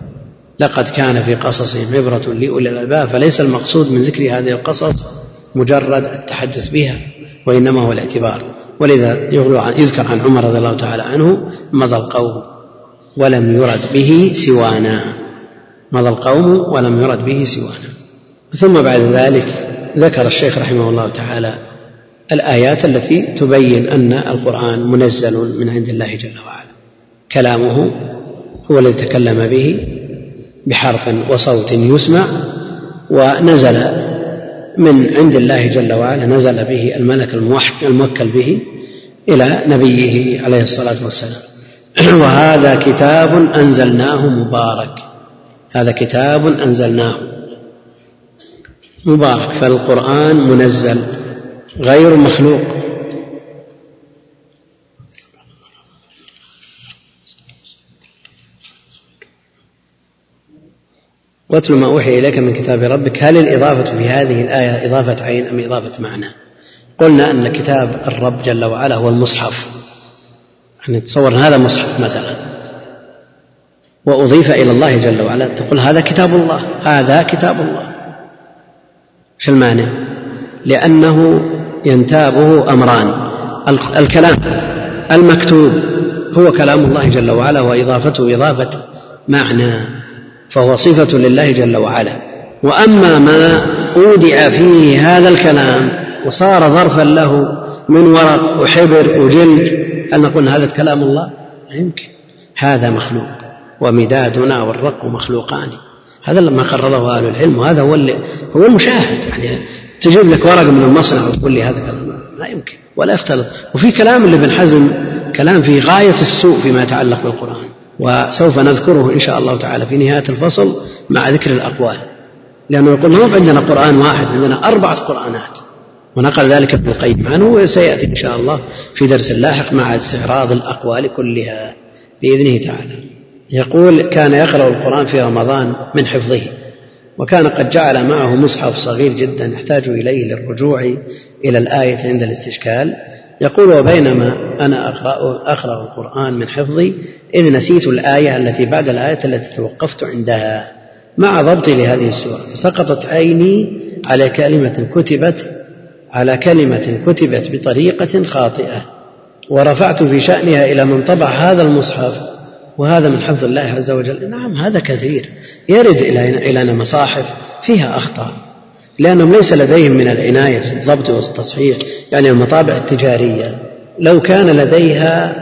لقد كان في قصصهم عبرة لأولي الألباب فليس المقصود من ذكر هذه القصص مجرد التحدث بها وإنما هو الاعتبار. ولذا يذكر عن عمر رضي الله تعالى عنه مضى القوم ولم يرد به سوانا. مضى القوم ولم يرد به سوانا. ثم بعد ذلك ذكر الشيخ رحمه الله تعالى الآيات التي تبين أن القرآن منزل من عند الله جل وعلا. كلامه هو الذي تكلم به بحرف وصوت يسمع ونزل من عند الله جل وعلا نزل به الملك الموكل به إلى نبيه عليه الصلاة والسلام. وهذا كتاب أنزلناه مبارك. هذا كتاب أنزلناه مبارك. فالقرآن منزل غير مخلوق. واتل ما أوحي إليك من كتاب ربك. هل الإضافة في هذه الآية إضافة عين أم إضافة معنى؟ قلنا أن كتاب الرب جل وعلا هو المصحف. يعني تصور هذا مصحف مثلا. وأضيف إلى الله جل وعلا تقول هذا كتاب الله هذا كتاب الله. إيش المانع لأنه ينتابه أمران. الكلام المكتوب هو كلام الله جل وعلا وإضافته إضافة معنى. فهو صفة لله جل وعلا. وأما ما أودع فيه هذا الكلام وصار ظرفا له من ورق وحبر وجلد هل نقول هذا كلام الله؟ لا يمكن. هذا مخلوق ومدادنا والرق مخلوقان. هذا لما قرره أهل العلم وهذا هو هو المشاهد. يعني تجيب لك ورق من المصنع وتقول لي هذا كلام. لا يمكن ولا يختلط. وفي كلام لابن حزم كلام في غاية السوء فيما يتعلق بالقرآن. وسوف نذكره إن شاء الله تعالى في نهاية الفصل مع ذكر الأقوال. لأنه يقول ما عندنا قرآن واحد عندنا أربعة قرآنات. ونقل ذلك ابن القيم عنه وسيأتي إن شاء الله في درس لاحق مع استعراض الأقوال كلها بإذنه تعالى. يقول كان يقرأ القرآن في رمضان من حفظه وكان قد جعل معه مصحف صغير جدا يحتاج إليه للرجوع إلى الآية عند الاستشكال يقول وبينما أنا أقرأ, أقرأ القرآن من حفظي إذ نسيت الآية التي بعد الآية التي توقفت عندها مع ضبطي لهذه السورة فسقطت عيني على كلمة كتبت على كلمة كتبت بطريقة خاطئة ورفعت في شأنها إلى من طبع هذا المصحف وهذا من حفظ الله عز وجل. نعم هذا كثير يرد إلينا مصاحف فيها أخطاء. لأنهم ليس لديهم من العناية في الضبط والتصحيح يعني المطابع التجارية. لو كان لديها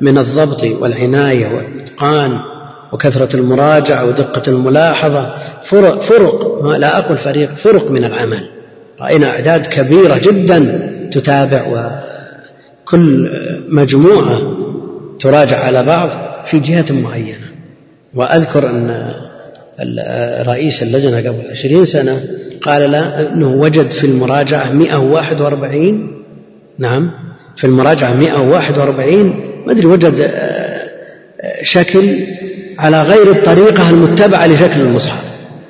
من الضبط والعناية والإتقان وكثرة المراجعة ودقة الملاحظة فرق, فرق لا أقول فريق فرق من العمل. رأينا أعداد كبيرة جدا تتابع وكل مجموعة تراجع على بعض في جهة معينة. وأذكر أن رئيس اللجنة قبل عشرين سنة قال لا أنه وجد في المراجعة 141 نعم في المراجعة 141 ما أدري وجد آه، شكل على غير الطريقة المتبعة لشكل المصحف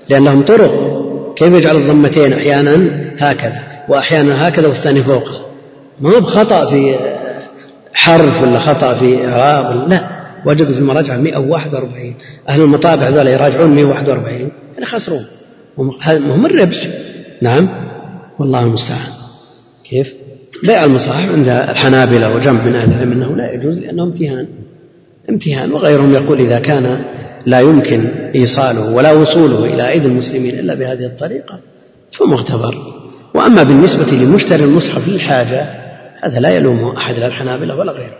لأن لهم طرق. كيف يجعل الضمتين أحيانا هكذا وأحيانا هكذا والثاني فوقه؟ ما هو بخطأ في حرف ولا خطأ في إعراب؟ لا وجدوا في المراجعة 141 أهل المطابع ذولا يراجعون 141 يعني خسرون. هم الربح. نعم. والله المستعان. كيف؟ بيع المصاحف عند الحنابلة وجمع من أهل العلم أنه لا يجوز لأنه امتهان. امتهان. وغيرهم يقول إذا كان لا يمكن إيصاله ولا وصوله إلى أيدي المسلمين إلا بهذه الطريقة فمعتبر وأما بالنسبة لمشتري المصحف للحاجة هذا لا يلومه أحد لا الحنابلة ولا غيره.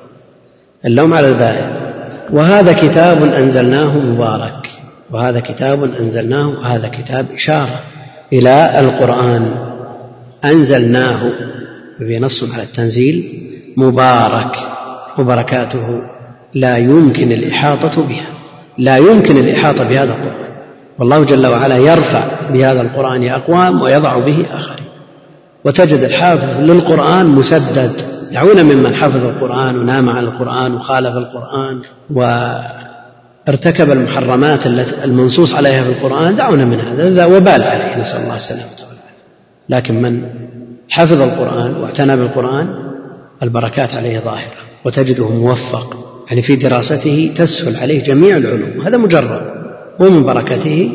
اللوم على البائع. وهذا كتاب أنزلناه مبارك. وهذا كتاب أنزلناه وهذا كتاب إشارة إلى القرآن. أنزلناه وفي نص على التنزيل مبارك وبركاته لا يمكن الإحاطة بها لا يمكن الإحاطة بهذا القرآن. والله جل وعلا يرفع بهذا القرآن أقوام ويضع به آخرين. وتجد الحافظ للقرآن مسدد. دعونا ممن حفظ القرآن ونام عن القرآن وخالف القرآن وارتكب المحرمات المنصوص عليها في القرآن دعونا من هذا. هذا وبال عليه نسأل الله السلامة لكن من حفظ القرآن واعتنى بالقرآن البركات عليه ظاهرة وتجده موفق يعني في دراسته تسهل عليه جميع العلوم. هذا مجرد. ومن بركته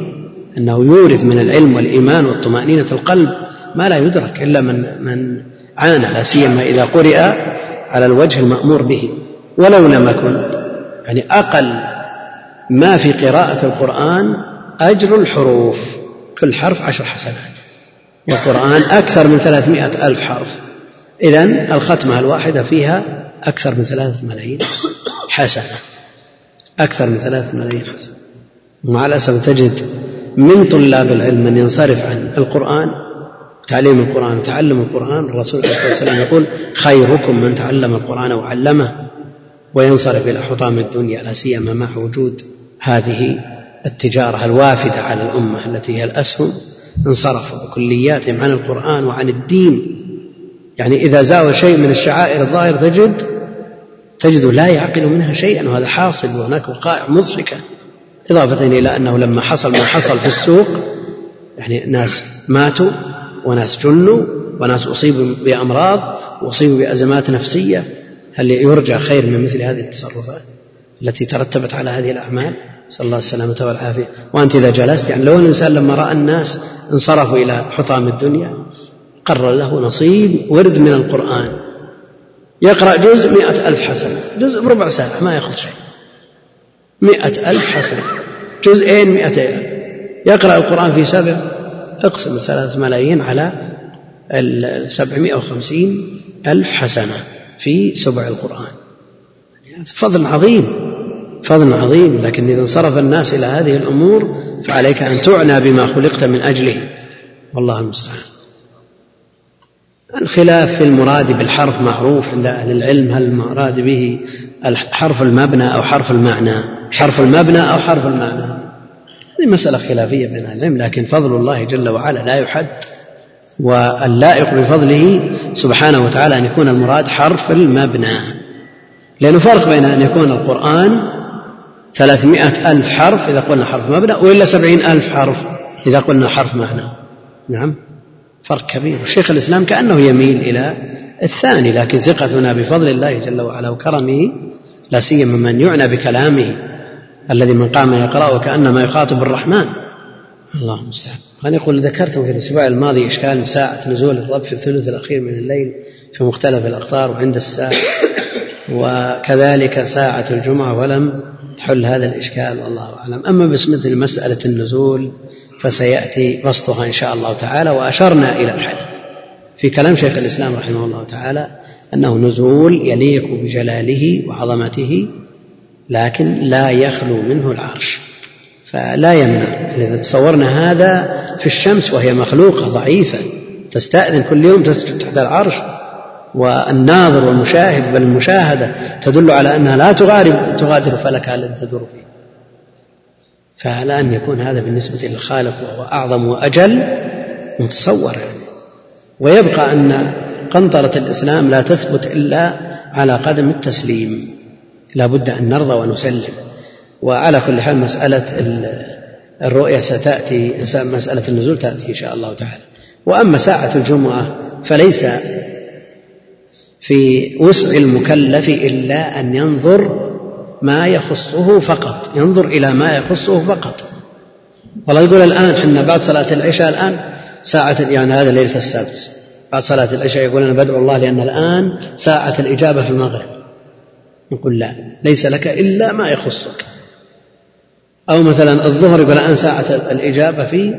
أنه يورث من العلم والإيمان والطمأنينة القلب ما لا يدرك إلا من من عانى لا سيما إذا قرئ على الوجه المأمور به. ولو لم يكن يعني أقل ما في قراءة القرآن أجر الحروف. كل حرف عشر حسنات. والقرآن أكثر من ثلاثمائة ألف حرف. إذا الختمة الواحدة فيها أكثر من ثلاثة ملايين حسنة. أكثر من ثلاثة ملايين حسنة. ومع الأسف تجد من طلاب العلم من ينصرف عن القرآن تعليم القرآن وتعلم القرآن الرسول صلى الله عليه وسلم يقول خيركم من تعلم القرآن وعلمه وينصرف إلى حطام الدنيا لا سيما مع وجود هذه التجارة الوافدة على الأمة التي هي الأسهم انصرفوا بكلياتهم عن القرآن وعن الدين. يعني إذا زاوى شيء من الشعائر الظاهر تجد تجد لا يعقل منها شيئا وهذا حاصل وهناك وقائع مضحكة. إضافة إلى أنه لما حصل ما حصل في السوق يعني ناس ماتوا وناس جنوا وناس أصيبوا بأمراض وأصيبوا بأزمات نفسية. هل يرجى خير من مثل هذه التصرفات التي ترتبت على هذه الأعمال؟ نسأل الله السلامة والعافية وأنت إذا جلست يعني لو الإنسان لما رأى الناس انصرفوا إلى حطام الدنيا قرر له نصيب ورد من القرآن. يقرأ جزء مئة ألف حسنة جزء بربع ساعة ما يأخذ شيء. مئة ألف حسنة جزئين مئتين. يقرأ القرآن في سبع اقسم الثلاث ملايين على السبعمائة وخمسين ألف حسنة في سبع القرآن. فضل عظيم. فضل عظيم لكن إذا انصرف الناس إلى هذه الأمور فعليك أن تعنى بما خلقت من أجله. والله المستعان. الخلاف في المراد بالحرف معروف عند أهل العلم هل المراد به حرف المبنى أو حرف المعنى؟ حرف المبنى أو حرف المعنى؟ هذه مسألة خلافية بين أهل العلم لكن فضل الله جل وعلا لا يحد واللائق بفضله سبحانه وتعالى أن يكون المراد حرف المبنى. لأنه فرق بين أن يكون القرآن ثلاثمائة ألف حرف إذا قلنا حرف مبنى وإلا سبعين ألف حرف إذا قلنا حرف معنى. نعم. فرق كبير. شيخ الإسلام كأنه يميل إلى الثاني لكن ثقتنا بفضل الله جل وعلا وكرمه لا سيما من يعنى بكلامه الذي من قام يقرأه كأنما يخاطب الرحمن. الله المستعان. أنا يقول ذكرتم في الأسبوع الماضي إشكال ساعة نزول الرب في الثلث الأخير من الليل في مختلف الأقطار وعند الساعة وكذلك ساعة الجمعة ولم تحل هذا الإشكال والله أعلم. أما بالنسبة لمسألة النزول فسيأتي بسطها إن شاء الله تعالى وأشرنا إلى الحل. في كلام شيخ الإسلام رحمه الله تعالى أنه نزول يليق بجلاله وعظمته لكن لا يخلو منه العرش. فلا يمنع. إذا تصورنا هذا في الشمس وهي مخلوقة ضعيفة تستأذن كل يوم تسجد تحت العرش والناظر والمشاهد بل المشاهدة تدل على أنها لا تغادر تغادر فلكها الذي تدور فيه. فعلى أن يكون هذا بالنسبة للخالق وهو أعظم وأجل متصور يعني. ويبقى أن قنطرة الإسلام لا تثبت إلا على قدم التسليم. لا بد أن نرضى ونسلم. وعلى كل حال مسألة الرؤية ستأتي مسألة النزول تأتي إن شاء الله تعالى. وأما ساعة الجمعة فليس في وسع المكلف إلا أن ينظر ما يخصه فقط ينظر إلى ما يخصه فقط. والله يقول الآن حنا بعد صلاة العشاء الآن ساعة يعني هذا ليلة السبت بعد صلاة العشاء يقول أنا بدعو الله لأن الآن ساعة الإجابة في المغرب. نقول لا ليس لك إلا ما يخصك. أو مثلا الظهر يقول الآن ساعة الإجابة في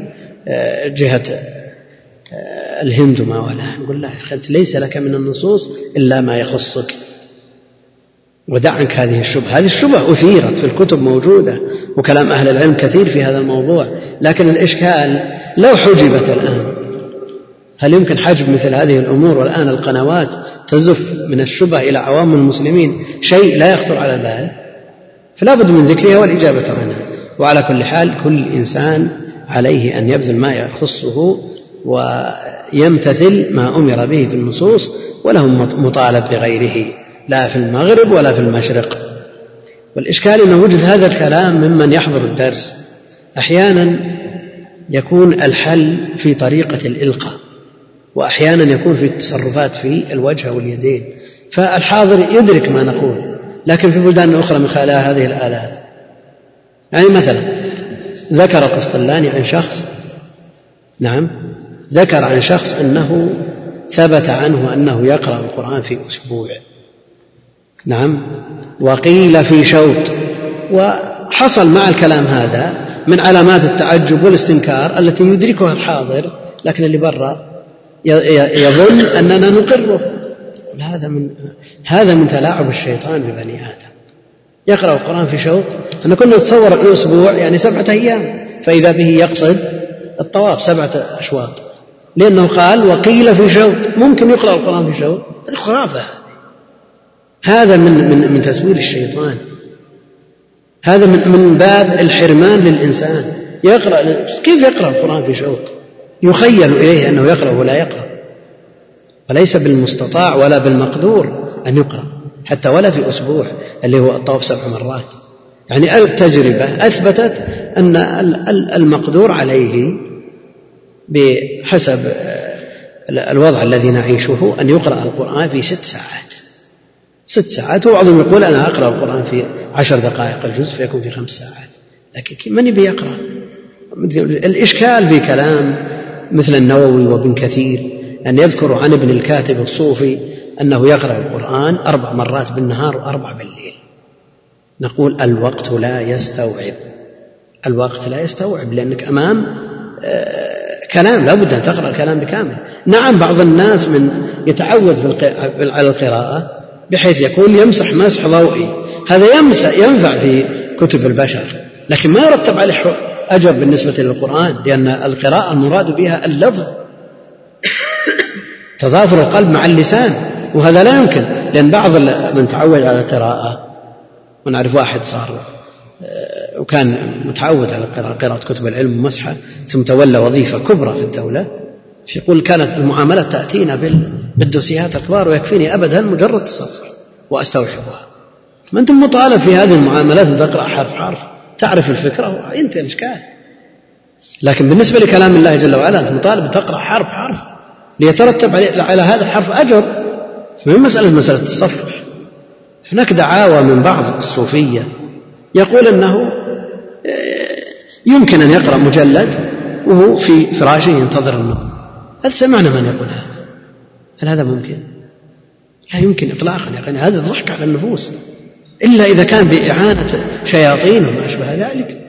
آه، جهة آه، الهند وما ولا. نقول لا يا أنت ليس لك من النصوص إلا ما يخصك. ودع عنك هذه الشبهة. هذه الشبهة أثيرت في الكتب موجودة وكلام أهل العلم كثير في هذا الموضوع. لكن الإشكال لو حجبت الآن هل يمكن حجب مثل هذه الأمور والآن القنوات تزف من الشبه إلى عوام المسلمين؟ شيء لا يخطر على البال. فلا بد من ذكرها والإجابة عنها وعلى كل حال كل إنسان عليه أن يبذل ما يخصه ويمتثل ما أمر به في النصوص وله مطالب بغيره لا في المغرب ولا في المشرق. والإشكال أن وجد هذا الكلام ممن يحضر الدرس أحيانا يكون الحل في طريقة الإلقاء وأحيانا يكون في التصرفات في الوجه واليدين. فالحاضر يدرك ما نقول لكن في بلدان أخرى من خلال هذه الآلات. يعني مثلا ذكر قسطلاني عن شخص نعم ذكر عن شخص أنه ثبت عنه أنه يقرأ القرآن في أسبوع. نعم. وقيل في شوط. وحصل مع الكلام هذا من علامات التعجب والاستنكار التي يدركها الحاضر لكن اللي برا يظن أننا نقره. هذا من هذا من تلاعب الشيطان ببني آدم. يقرأ القرآن في شوط. أن كنا نتصور الأسبوع يعني سبعة أيام. فإذا به يقصد الطواف سبعة أشواط. لأنه قال وقيل في شوط. ممكن يقرأ القرآن في شوط. هذه. هذا من من من تزوير الشيطان. هذا من من باب الحرمان للإنسان. يقرأ كيف يقرأ القرآن في شوط؟ يخيل إليه أنه يقرأ ولا يقرأ. وليس بالمستطاع ولا بالمقدور أن يقرأ. حتى ولا في أسبوع اللي هو الطواف سبع مرات. يعني التجربة أثبتت أن المقدور عليه بحسب الوضع الذي نعيشه أن يقرأ القرآن في ست ساعات. ست ساعات وبعضهم يقول أنا أقرأ القرآن في عشر دقائق الجزء فيكون في خمس ساعات. لكن من يبي يقرأ؟ الإشكال في كلام مثل النووي وابن كثير أن يذكر عن ابن الكاتب الصوفي أنه يقرأ القرآن أربع مرات بالنهار وأربع بالليل. نقول الوقت لا يستوعب. الوقت لا يستوعب لأنك أمام آه، كلام لا بد أن تقرأ الكلام بكامل. نعم بعض الناس من يتعود على القراءة بحيث يكون يمسح مسح ضوئي. هذا يمسح ينفع في كتب البشر لكن ما يرتب عليه أجر بالنسبة للقرآن لأن القراءة المراد بها اللفظ. تضافر القلب مع اللسان وهذا لا يمكن لأن بعض من تعود على القراءة ونعرف واحد صار آه، وكان متعود على قراءة كتب العلم ومسحة ثم تولى وظيفة كبرى في الدولة يقول كانت المعاملات تأتينا بالدوسيات الكبار ويكفيني أبدا مجرد التصفر وأستوعبها ما أنت مطالب في هذه المعاملات أن تقرأ حرف حرف تعرف الفكرة وينتهي الإشكال لكن بالنسبة لكلام الله جل وعلا أنت مطالب تقرأ حرف حرف ليترتب على هذا الحرف أجر. فمن مسألة مسألة التصفح هناك دعاوى من بعض الصوفية يقول أنه يمكن أن يقرأ مجلد وهو في فراشه ينتظر النوم هل سمعنا من يقول هذا؟ هل هذا ممكن؟ لا يمكن إطلاقا أخي هذا الضحك على النفوس. إلا إذا كان بإعانة شياطين وما أشبه ذلك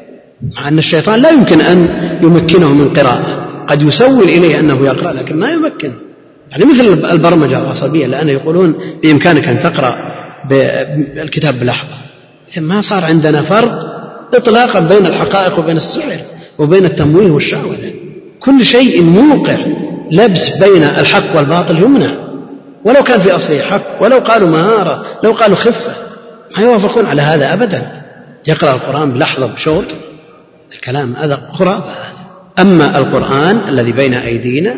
مع أن الشيطان لا يمكن أن يمكنه من قراءة. قد يسول إليه أنه يقرأ لكن ما يمكن. يعني مثل البرمجة العصبية لأن يقولون بإمكانك أن تقرأ الكتاب بلحظة إذا ما صار عندنا فرق إطلاقا بين الحقائق وبين السحر وبين التمويه والشعوذة كل شيء موقع لبس بين الحق والباطل يمنع. ولو كان في أصله حق ولو قالوا مهارة لو قالوا خفة ما يوافقون على هذا أبدا. يقرأ القرآن بلحظة بشوط الكلام هذا خرافة. هذا أما القرآن الذي بين أيدينا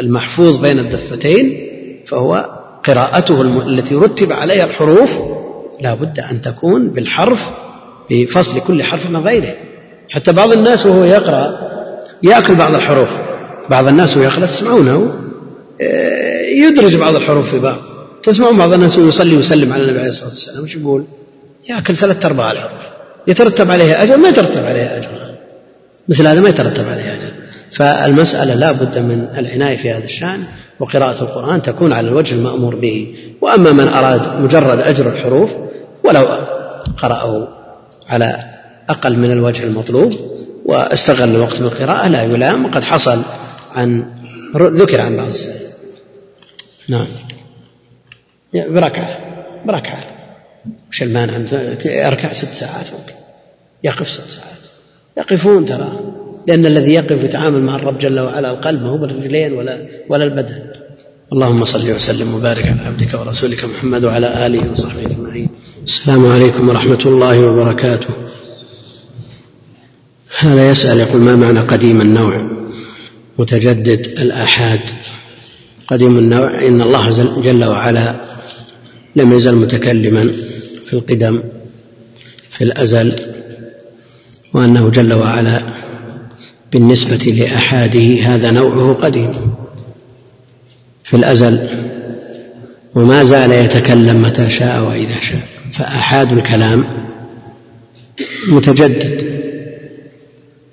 المحفوظ بين الدفتين فهو قراءته التي رتب عليها الحروف لا بد أن تكون بالحرف بفصل كل حرف من غيره. حتى بعض الناس وهو يقرأ يأكل بعض الحروف. بعض الناس وهو يقرأ تسمعونه. آه، يدرج بعض الحروف في بعض. تسمعون بعض الناس يصلي ويسلم على النبي عليه الصلاة والسلام. وش يقول؟ يأكل ثلاثة أرباع الحروف. يترتب عليها أجر ما يترتب عليها أجر. مثل هذا ما يترتب عليه أجر. فالمسألة لا بد من العناية في هذا الشأن وقراءة القرآن تكون على الوجه المأمور به. وأما من أراد مجرد أجر الحروف ولو قرأه على أقل من الوجه المطلوب واستغل الوقت بالقراءة لا يلام وقد حصل عن ذكر عن بعض السلف. نعم. بركعة بركعة وش المانع؟ يركع ست ساعات ممكن يقف ست ساعات. يقفون ترى. لأن الذي يقف يتعامل مع الرب جل وعلا القلب ما هو بالرجلين ولا ولا البدن. اللهم صل وسلم وبارك على عبدك ورسولك محمد وعلى آله وصحبه أجمعين. السلام عليكم ورحمة الله وبركاته. هذا يسأل يقول ما معنى قديم النوع؟ متجدد الآحاد. قديم النوع إن الله جل وعلا لم يزل متكلما في القدم في الأزل وأنه جل وعلا بالنسبة لأحاده هذا نوعه قديم في الأزل. وما زال يتكلم متى شاء وإذا شاء. فآحاد الكلام متجدد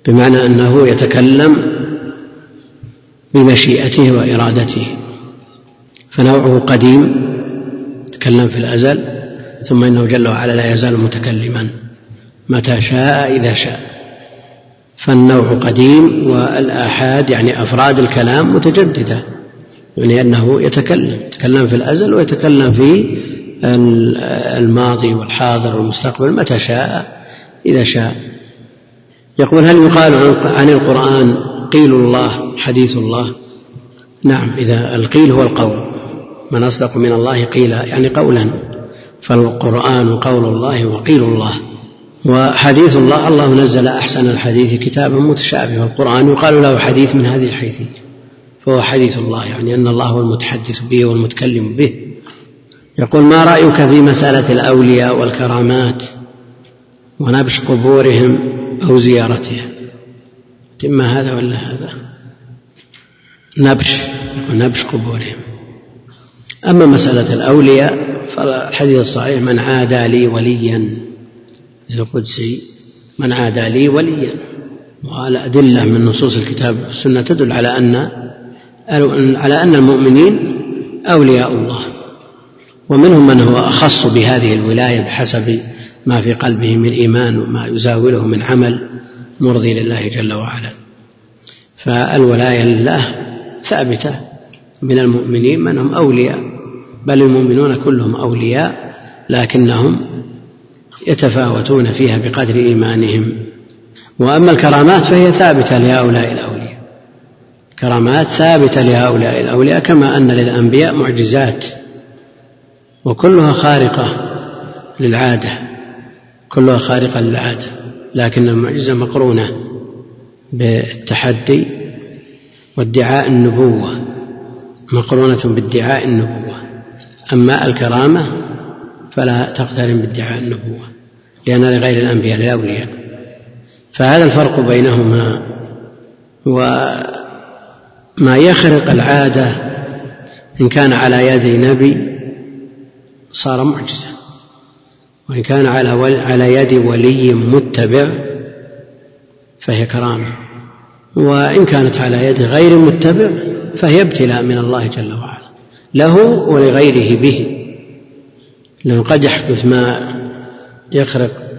بمعنى أنه يتكلم بمشيئته وإرادته. فنوعه قديم تكلم في الأزل ثم إنه جل وعلا لا يزال متكلما متى شاء إذا شاء. فالنوع قديم والآحاد يعني أفراد الكلام متجددة يعني أنه يتكلم يتكلم في الأزل ويتكلم في الماضي والحاضر والمستقبل متى شاء؟ إذا شاء. يقول هل يقال عن القرآن قيل الله حديث الله؟ نعم إذا القيل هو القول. من أصدق من الله قيلا يعني قولا. فالقرآن قول الله وقيل الله. وحديث الله الله نزل أحسن الحديث كتابا متشابه والقرآن يقال له حديث من هذه الحيثية. فهو حديث الله يعني أن الله هو المتحدث به والمتكلم به. يقول ما رأيك في مسألة الأولياء والكرامات ونبش قبورهم أو زيارتها إما هذا ولا هذا؟ نبش نبش قبورهم. أما مسألة الأولياء فالحديث الصحيح من عادى لي وليا القدسي من عادى لي وليا والأدلة من نصوص الكتاب والسنة تدل على أن على أن المؤمنين أولياء الله. ومنهم من هو أخص بهذه الولاية بحسب ما في قلبه من إيمان وما يزاوله من عمل مرضي لله جل وعلا. فالولاية لله ثابتة من المؤمنين من هم أولياء بل المؤمنون كلهم أولياء لكنهم يتفاوتون فيها بقدر إيمانهم. وأما الكرامات فهي ثابتة لهؤلاء الأولياء. كرامات ثابتة لهؤلاء الأولياء كما أن للأنبياء معجزات. وكلها خارقة للعادة كلها خارقة للعادة لكن المعجزة مقرونة بالتحدي وادعاء النبوة مقرونة بادعاء النبوة. أما الكرامة فلا تقترن بادعاء النبوة لأن لغير الأنبياء للأولياء فهذا الفرق بينهما وما يخرق العادة إن كان على يد نبي صار معجزة. وإن كان على على يد ولي متبع فهي كرامة. وإن كانت على يد غير متبع فهي ابتلاء من الله جل وعلا. له ولغيره به. لأنه قد يحدث ما يخرق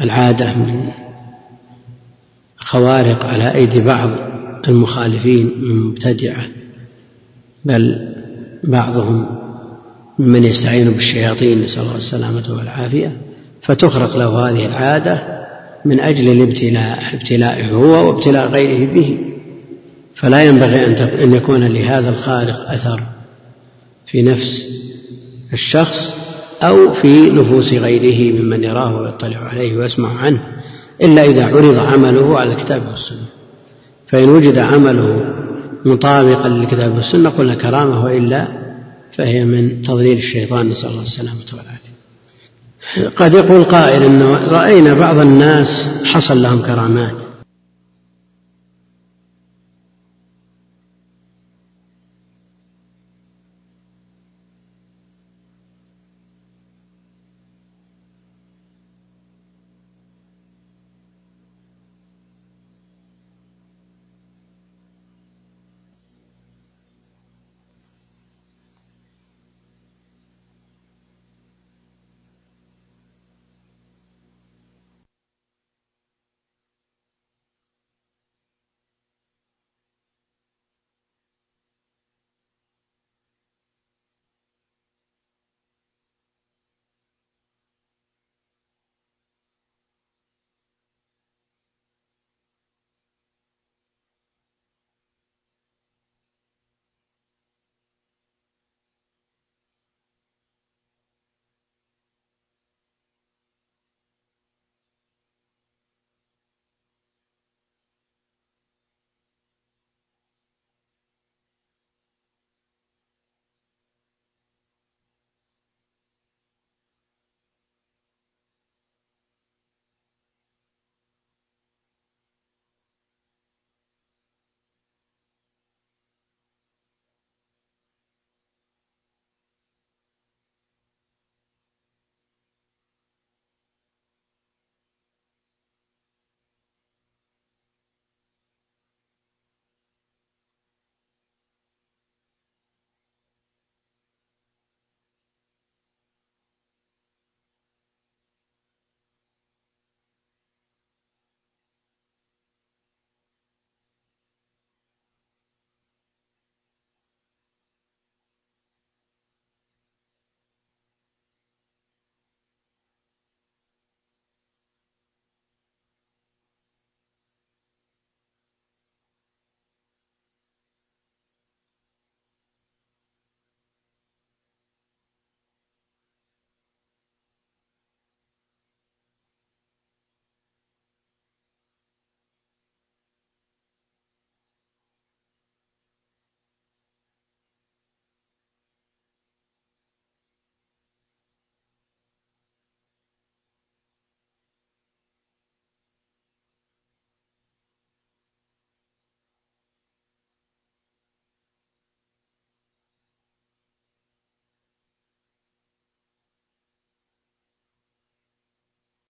العادة من خوارق على أيدي بعض المخالفين من مبتدعة بل بعضهم ممن يستعين بالشياطين نسأل الله السلامة والعافية فتخرق له هذه العادة من أجل الابتلاء ابتلائه هو وابتلاء غيره به. فلا ينبغي أن يكون لهذا الخارق أثر في نفس الشخص أو في نفوس غيره ممن يراه ويطلع عليه ويسمع عنه إلا إذا عرض عمله على الكتاب والسنة. فإن وجد عمله مطابقا للكتاب والسنة قلنا كرامة وإلا فهي من تضليل الشيطان نسأل الله السلامة والعافية. قد يقول قائل أنه رأينا بعض الناس حصل لهم كرامات.